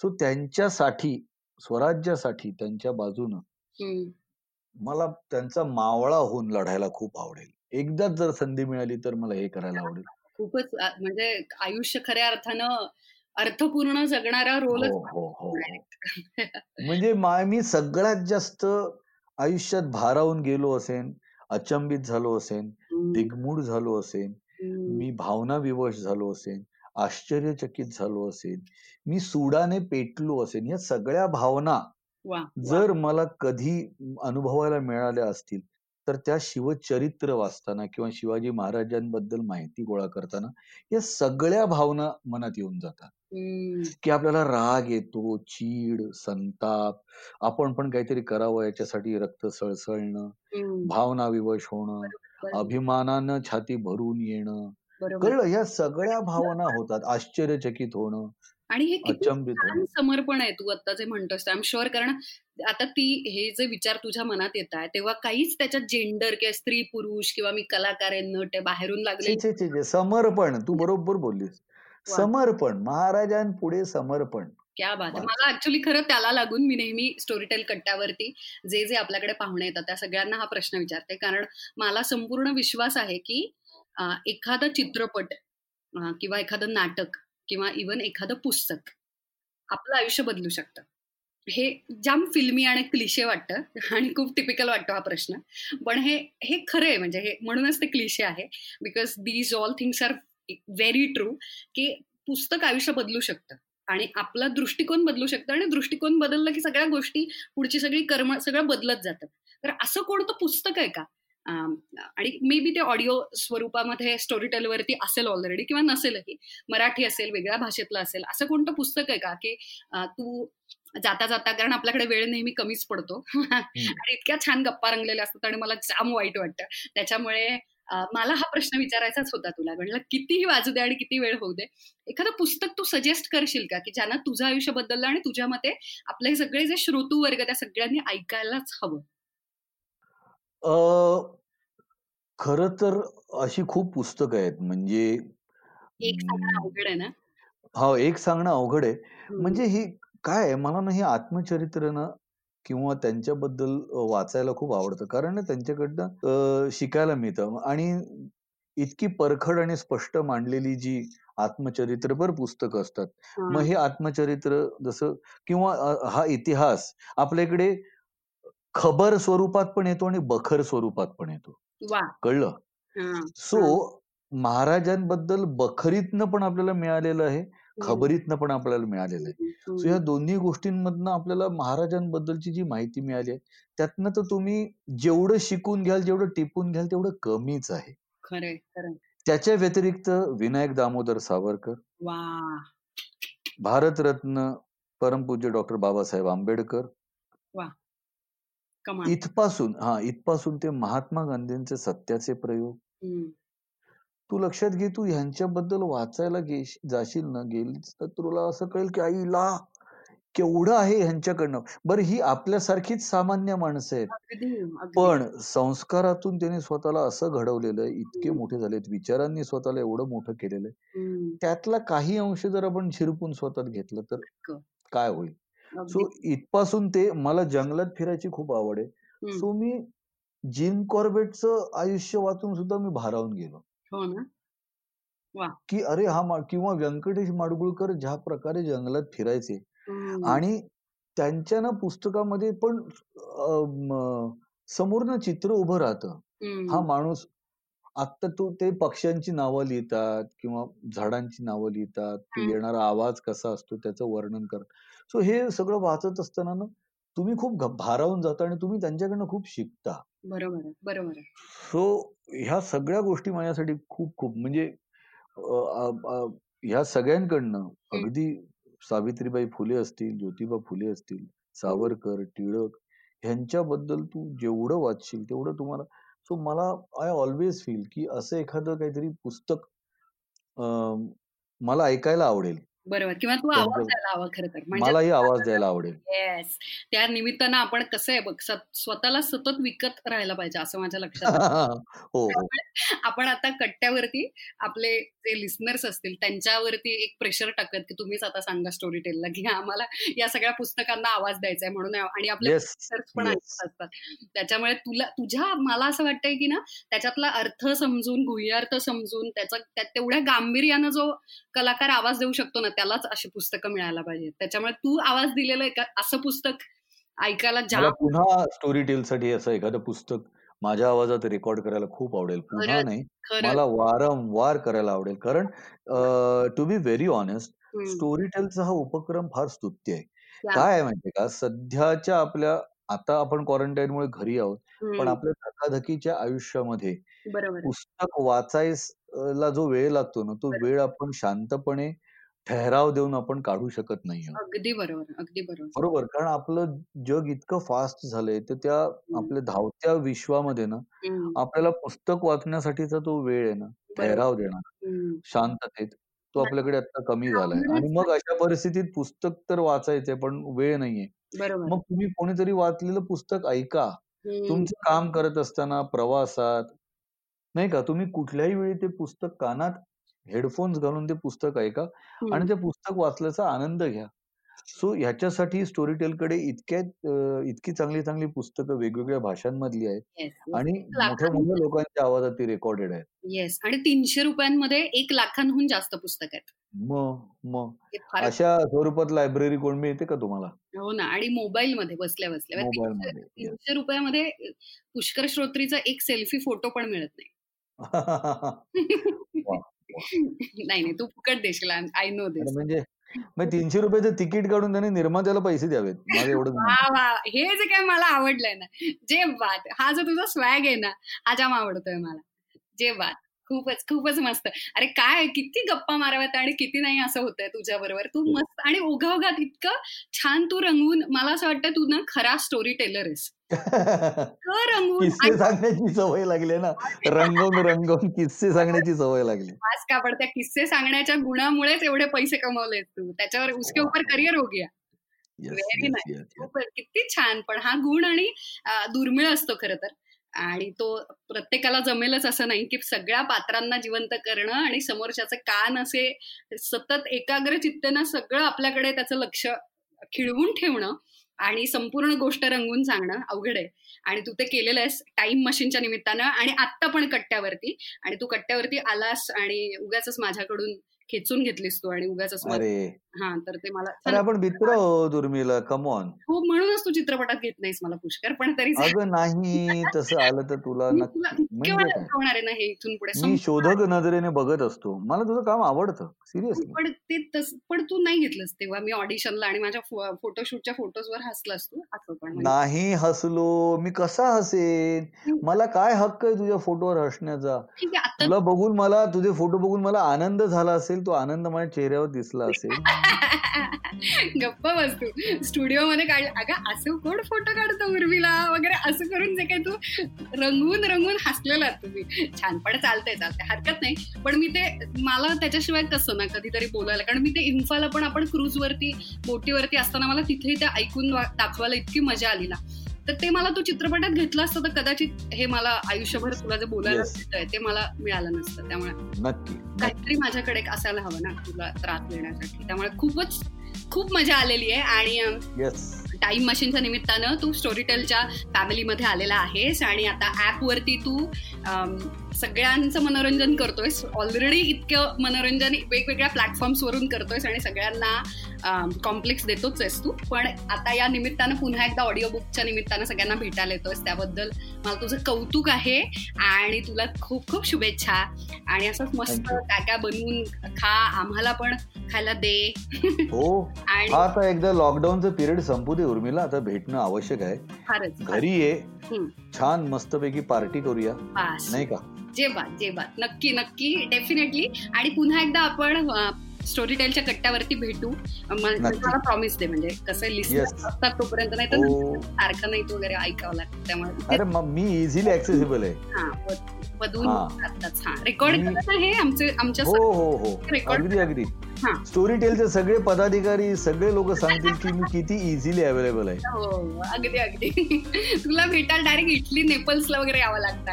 सो त्यांच्यासाठी स्वराज्यासाठी त्यांच्या बाजूनं मला त्यांचा मावळा होऊन लढायला खूप आवडेल. एकदाच जर संधी मिळाली तर मला हे करायला आवडेल. खूपच म्हणजे आयुष्य खऱ्या अर्थानं अर्थपूर्ण जगणारा रोल हो, हो, हो, म्हणजे मी सगळ्यात जास्त आयुष्यात भारावून गेलो असेल अचंबित झालो असेल दिग्मूढ झालो असेल मी भावना विवश झालो असेल आश्चर्यचकित झालो असेल मी सुडाने पेटलो असेल या सगळ्या भावना जर मला कधी अनुभवायला मिळाल्या असतील तर त्या शिवचरित्र वाचताना किंवा शिवाजी महाराजांबद्दल माहिती गोळा करताना या सगळ्या भावना मनात येऊन जातात. की आपल्याला राग येतो चीड संताप आपण पण काहीतरी करावं याच्यासाठी रक्त सळसळणं भावना विवश होणं अभिमानानं छाती भरून येणं. कळलं? या सगळ्या भावना होतात. आश्चर्यचकित होणं आणि हे किती समर्पण आहे. तू आता जे म्हणतोस आय एम शुअर कारण आता ती हे जे विचार तुझ्या मनात येत आहे तेव्हा काहीच त्याच्यात जेंडर किंवा स्त्री पुरुष किंवा मी कलाकार आहे नट बाहेरून लागले. समर्पण. तू बरोबर बोललीस. समर्पण. महाराजांपुढे समर्पण. क्या बात आहे मला ऍक्च्युली खरं त्याला लागून मी नेहमी स्टोरीटेल कट्ट्यावरती जे जे आपल्याकडे पाहुणे येतात त्या सगळ्यांना हा प्रश्न विचारते. कारण मला संपूर्ण विश्वास आहे की एखादा चित्रपट किंवा एखादं नाटक किंवा इवन एखादं पुस्तक आपलं आयुष्य बदलू शकतं. हे जाम फिल्मी आणि क्लिशे वाटतं आणि खूप टिपिकल वाटतो हा प्रश्न. पण हे हे खरं आहे. म्हणजे हे म्हणूनच ते क्लिशे आहे. Because these all things are very true की पुस्तक आयुष्य बदलू शकतं. आणि आपला दृष्टिकोन बदलू शकतं आणि दृष्टिकोन बदललं की सगळ्या गोष्टी पुढची सगळी कर्म सगळं बदलत जातं तर असं कोणतं पुस्तक आहे का? आणि मे बी ते ऑडिओ स्वरूपामध्ये स्टोरी टेलवरती असेल ऑलरेडी किंवा नसेलही मराठी असेल वेगळ्या भाषेतलं असेल असं कोणतं पुस्तक आहे का? की तू जाता जाता कारण आपल्याकडे वेळ नेहमी कमीच पडतो. आणि इतक्या छान गप्पा रंगलेल्या असतात आणि मला जाम वाईट वाटतं. त्याच्यामुळे मला हा प्रश्न विचारायचाच होता तुला. म्हणलं कितीही वाजू दे आणि किती वेळ होऊ दे एखादं पुस्तक तू सजेस्ट करशील का? की ज्यानं तुझं आयुष्य बदललं आणि तुझ्या मते आपले सगळे जे श्रोतू वर्ग त्या सगळ्यांनी ऐकायलाच हवं? खर तर अशी खूप पुस्तकं आहेत. म्हणजे एक सांगणं अवघड आहे ना? हा एक सांगणं अवघड आहे. म्हणजे ही काय आहे? मला ना हे आत्मचरित्र ना किंवा त्यांच्याबद्दल वाचायला खूप आवडतं. कारण त्यांच्याकडनं शिकायला मिळतं. आणि इतकी परखड आणि स्पष्ट मांडलेली जी आत्मचरित्रपर पुस्तकं असतात. मग हे आत्मचरित्र जसं किंवा हा इतिहास आपल्याकडे खबर स्वरूपात पण येतो आणि बखर स्वरूपात पण येतो. कळलं? सो महाराजांबद्दल बखरीतनं पण आपल्याला मिळालेलं आहे. खबरीतनं पण आपल्याला मिळालेलं आहे. सो ह्या दोन्ही गोष्टींमधनं आपल्याला महाराजांबद्दलची जी माहिती मिळाली आहे त्यातनं तर तुम्ही जेवढं शिकून घ्याल जेवढं टिपून घ्याल तेवढं कमीच आहे. त्याच्या व्यतिरिक्त विनायक दामोदर सावरकर भारतरत्न परमपूज्य डॉक्टर बाबासाहेब आंबेडकर इथपासून हा इथपासून ते महात्मा गांधींचे सत्याचे प्रयोग तू लक्षात घे तू ह्यांच्याबद्दल वाचायला जाशील ना गेल तर तुला असं कळेल की आईला केवढं आहे ह्यांच्याकडनं. बरं ही आपल्यासारखीच सामान्य माणसं आहेत. पण संस्कारातून त्यांनी स्वतःला असं घडवलेलं आहे इतके मोठे झालेत विचारांनी स्वतःला एवढं मोठं केलेलं आहे. त्यातला काही अंश जर आपण शिरपून स्वतःत घेतलं तर काय होईल? सो इथपासून ते मला जंगलात फिरायची खूप आवड आहे. सो मी जिम कॉर्बेटचं आयुष्य वाचून सुद्धा मी भारावून गेलो. हो की अरे हा किंवा व्यंकटेश माडगुळकर ज्या प्रकारे जंगलात फिरायचे आणि त्यांच्या ना पुस्तकामध्ये पण समोरनं चित्र उभं राहतं. हा माणूस आता तो ते पक्ष्यांची नावं लिहितात किंवा झाडांची नावं लिहितात ते येणारा आवाज कसा असतो त्याचं वर्णन कर सो हे सगळं वाचत असताना ना तुम्ही खूप भारावून जाता आणि तुम्ही त्यांच्याकडनं खूप शिकता. बरोबर बरोबर सो ह्या सगळ्या गोष्टी माझ्यासाठी खूप खूप म्हणजे ह्या सगळ्यांकडनं अगदी सावित्रीबाई फुले असतील ज्योतिबा फुले असतील सावरकर टिळक ह्यांच्याबद्दल तू जेवढं वाचशील तेवढं तुम्हाला सो मला आय ऑलवेज फील की असं एखादं काहीतरी पुस्तक मला ऐकायला आवडेल. बरोबर. किंवा तू आवाज द्यायला हवा खरं तर. म्हणजे मलाही आवाज द्यायला आवडेल. येस त्या निमित्तानं आपण कसं आहे बघ स्वतःला सतत विकत राहायला पाहिजे असं माझ्या लक्षात हो, हो. आपण आता कट्ट्यावरती आपले जे लिस्नर्स असतील त्यांच्यावरती एक प्रेशर टाकत की तुम्हीच आता सांगा स्टोरी टेलला की आम्हाला या सगळ्या पुस्तकांना आवाज द्यायचा आहे म्हणून आणि आपले पण असतात. त्याच्यामुळे तुला तुझ्या मला असं वाटतंय की ना त्याच्यातला अर्थ समजून गुह्यार्थ समजून त्याचा तेवढ्या गांभीर्यानं जो कलाकार आवाज देऊ शकतो ना त्यालाच अशी पुस्तकं मिळायला पाहिजे. त्याच्यामुळे तू आवाज दिलेलं असं पुस्तक ऐकायला जाम पुन्हा स्टोरी टेल साठी असं एखादं पुस्तक माझ्या आवाजात रेकॉर्ड करायला खूप आवडेल. पुन्हा नाही मला वारंवार करायला आवडेल. कारण टू बी व्हेरी ऑनेस्ट स्टोरी टेलचा हा उपक्रम फार स्तुत्य आहे. काय आहे माहितीये का? सध्याच्या आपल्या आता आपण क्वारंटाईनमुळे घरी आहोत पण आपल्या धकाधकीच्या आयुष्यामध्ये पुस्तक वाचायला जो वेळ लागतो ना तो वेळ आपण शांतपणे ठहराव देऊन आपण काढू शकत नाही अगदी बरोबर अगदी बरोबर. बरोबर कारण आपलं जग इतकं फास्ट झालंय तर त्या आपल्या धावत्या विश्वामध्ये ना आपल्याला पुस्तक वाचण्यासाठीचा तो वेळ आहे ना ठहराव देणार. शांततेत तो आपल्याकडे आता कमी झालाय. आणि मग अशा परिस्थितीत पुस्तक तर वाचायचंय पण वेळ नाहीये. मग तुम्ही कोणीतरी वाचलेलं पुस्तक ऐका. तुमचं काम करत असताना प्रवासात नाही का? तुम्ही कुठल्याही वेळी ते पुस्तक कानात हेडफोन्स घालून ते पुस्तक ऐका आणि ते पुस्तक वाचल्याचा आनंद घ्या. सो ह्याच्यासाठी स्टोरी टेलकडे इतक्या इतकी चांगली चांगली पुस्तकं वेगवेगळ्या भाषांमधली आहेत आणि मोठ्या मोठ्या लोकांच्या आवाजात ती रेकॉर्डेड आहेत. येस आणि तीनशे रुपयांमध्ये एक लाखांहून जास्त पुस्तक आहेत. मग मग. अशा स्वरूपात लायब्ररी कोण मिळते का तुम्हाला? हो ना आणि मोबाईल मध्ये बसल्या. बसल्या तीनशे रुपयामध्ये पुष्कर श्रोत्रीचा एक सेल्फी फोटो पण मिळत नाही. नाही नाही तू फुकट देशील. आय नो दिस म्हणजे तीनशे रुपयाचं तिकीट काढून त्याने निर्मात्याला पैसे द्यावेत. एवढं हे जे काय मला आवडलंय ना जे बात हा जो तुझा स्वॅग आहे ना हा जाम आवडतोय मला. जे बात खूपच खूपच मस्त. अरे काय किती गप्पा माराव्यात आणि किती नाही असं होतंय तुझ्या बरोबर तू मस्त आणि ओघा ओघात इतकं छान तू रंगवून मला असं वाटतं तू ना खरा स्टोरी टेलर आहेस. किस्से सांगण्याची सवय लागली ना. रंगवून रंगवून किस्से सांगण्याची सवय लागली. आज का पण त्या किस्से सांगण्याच्या गुणामुळेच एवढे पैसे कमवलेत तू. त्याच्यावर उसके उपर करिअर हो गया. व्हेरी नाईस किती छान. पण हा गुण आणि दुर्मिळ असतो खर तर. आणि तो प्रत्येकाला जमेलच असं नाही की सगळ्या पात्रांना जिवंत करणं आणि समोरच्याचे कान असे सतत एकाग्र चित्तेनं सगळं आपल्याकडे त्याचं लक्ष खिळवून ठेवणं आणि संपूर्ण गोष्ट रंगून सांगणं अवघड आहे. आणि तू ते केलेलं आहेस टाइम मशीनच्या निमित्तानं आणि आत्ता पण कट्ट्यावरती. आणि तू कट्ट्यावरती आलास आणि उगाच माझ्याकडून खेचून घेतलीस तू आणि उगाच हा तर ते मला आपण मित्र उर्मिला कमॉन हो म्हणूनच तू चित्रपटात घेत नाहीस मला पुष्कर पण तरी नाही तसं आलं तर तुला म्हणजे ना हे इथून पुढे मी शोधक नजरेने बघत असतो. मला तुझं काम आवडतं सिरियसली पण ते पण तू नाही घेतलंस तेव्हा मी ऑडिशनला आणि माझ्या फोटोशूटच्या फोटोजवर हसलास तू असं पण म्हणजे. नाही हसलो मी कसा हसेन? मला काय हक्क आहे तुझ्या फोटोवर हसण्याचा? तुला बघून मला तुझे फोटो बघून मला आनंद झाला असेल तो आनंद माझ्या चेहऱ्यावर दिसला असेल. गप्प बसतो स्टुडिओ मध्ये काढ. अगं असं कोण फोटो काढतो उर्मीला? वगैरे असं करून जे काही तू रंगवून रंगवून हसलेला तुम्ही. छान पण चालतंय चालतंय. हरकत नाही. पण मी ते मला त्याच्याशिवाय कसं ना कधीतरी बोलायला. कारण मी ते इन्फाला पण आपण क्रूज वरती बोटीवरती असताना मला तिथे ते ऐकून दाखवायला इतकी मजा आली ना. तर ते मला तू चित्रपटात घेतलं असतं तर कदाचित हे मला आयुष्यभर तुला जे बोलायला मिळतंय ते मला मिळालं नसतं. त्यामुळे काहीतरी माझ्याकडे असायला हवं ना तुला त्रास देण्यासाठी. त्यामुळे खूपच खूप मजा आलेली आहे आणि टाइम मशीनच्या निमित्तानं तू स्टोरीटेलच्या फॅमिलीमध्ये आलेला आहेस आणि आता ऍपवरती तू सगळ्यांचं मनोरंजन करतोयस. ऑलरेडी इतकं मनोरंजन वेगवेगळ्या प्लॅटफॉर्म्सवरून करतोयस आणि सगळ्यांना कॉम्प्लेक्स देतोच आहेस तू. पण आता या निमित्तानं पुन्हा एकदा ऑडिओ बुकच्या निमित्तानं सगळ्यांना भेटायला येतोयस. त्याबद्दल मला तुझं कौतुक आहे आणि तुला खूप खूप शुभेच्छा. आणि असंच मस्त काय काय बनवून खा. आम्हाला पण खायला दे. हो. आणि आता एकदा लॉकडाऊनचं पिरियड संपू दे उर्मिला. आता भेटणं आवश्यक आहे. घरी ये. छान मस्तपैकी पार्टी करूया. नाही का? जेव्हा जेव्हा. नक्की नक्की. डेफिनेटली आणि पुन्हा एकदा आपण स्टोरी टेलच्या कट्ट्यावरती भेटू. मला प्रॉमिस दे म्हणजे कसं लिस्ट असतात तोपर्यंत नाही तर हो. सारखं नाही तो वगैरे ऐकावं लागतं त्यामुळे. मी इझिली ऍक्सेसिबल आहे. हा वधून हा. रेकॉर्ड करत आहे आमचे आमच्या हो हो हो. अगदी अगदी. स्टोरी टेलचे सगळे पदाधिकारी सगळे लोक सांगतील की मी किती इझिली अवेलेबल आहे. हो अगदी अगदी. तुला भेटायला डायरेक्ट इटली नेपल्सला वगैरे यावं लागतं.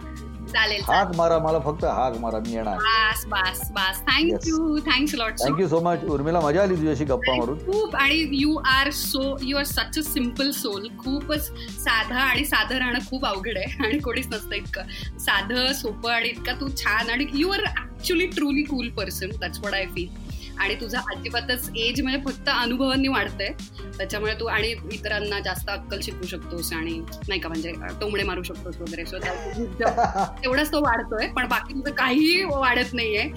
चालेल हाक मारा मला फक्त हाक मारा मी येणार. बास बास बास. Thank you thanks lot thank you so much Urmila मजा आली तुझ्याशी गप्पा मारून. खूप आणि you are so you are such a simple soul खूपच साधा आणि साधं राहणं खूप अवघड आहे. आणि कोणीच नसतं इतकं. साधं सोपं आणि इतकं तू छान आणि you are actually truly cool person that's what I feel आणि तुझा अजिबातच एज म्हणजे फक्त अनुभवांनी वाढतंय. त्याच्यामुळे तू आणि इतरांना जास्त अक्कल शिकू शकतोस आणि नाही का म्हणजे टोमडे मारू शकतोस वगैरे. सो तेवढाच तो वाढतोय पण बाकी तुझं काहीही वाढत नाहीये.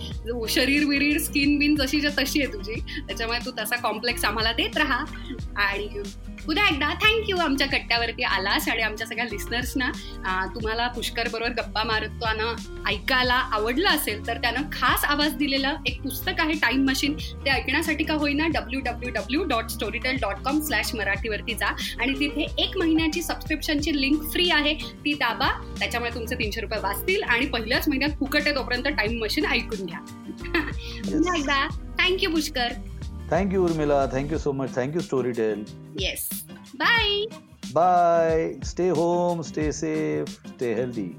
शरीर विरीर स्किन बिन जशीच्या तशी आहे तुझी. त्याच्यामुळे तू तसा कॉम्प्लेक्स आम्हाला देत राहा. आणि पुन्हा एकदा. थँक्यू आमच्या कट्ट्यावरती आलास आणि आमच्या सगळ्या लिस्नर्सना तुम्हाला पुष्कर बरोबर गप्पा मारताना ऐकायला आवडलं असेल तर त्यानं खास आवाज दिलेलं एक पुस्तक आहे टाइम मशीन ते ऐकण्यासाठी का होईना W W W dot Storytel dot com slash मराठीवरती जा आणि तिथे एक महिन्याची सबस्क्रिप्शनची लिंक फ्री आहे. ती दाबा त्याच्यामुळे तुमचे तीनशे रुपये वाचतील आणि पहिल्याच महिन्यात फुकट आहे तोपर्यंत टाइम मशीन ऐकून घ्या. पुन्हा एकदा. Thank you Pushkar. Thank you, Urmila. Thank you so much. Thank you, Storytel. Yes. Bye. Bye. Stay home, stay safe, stay healthy.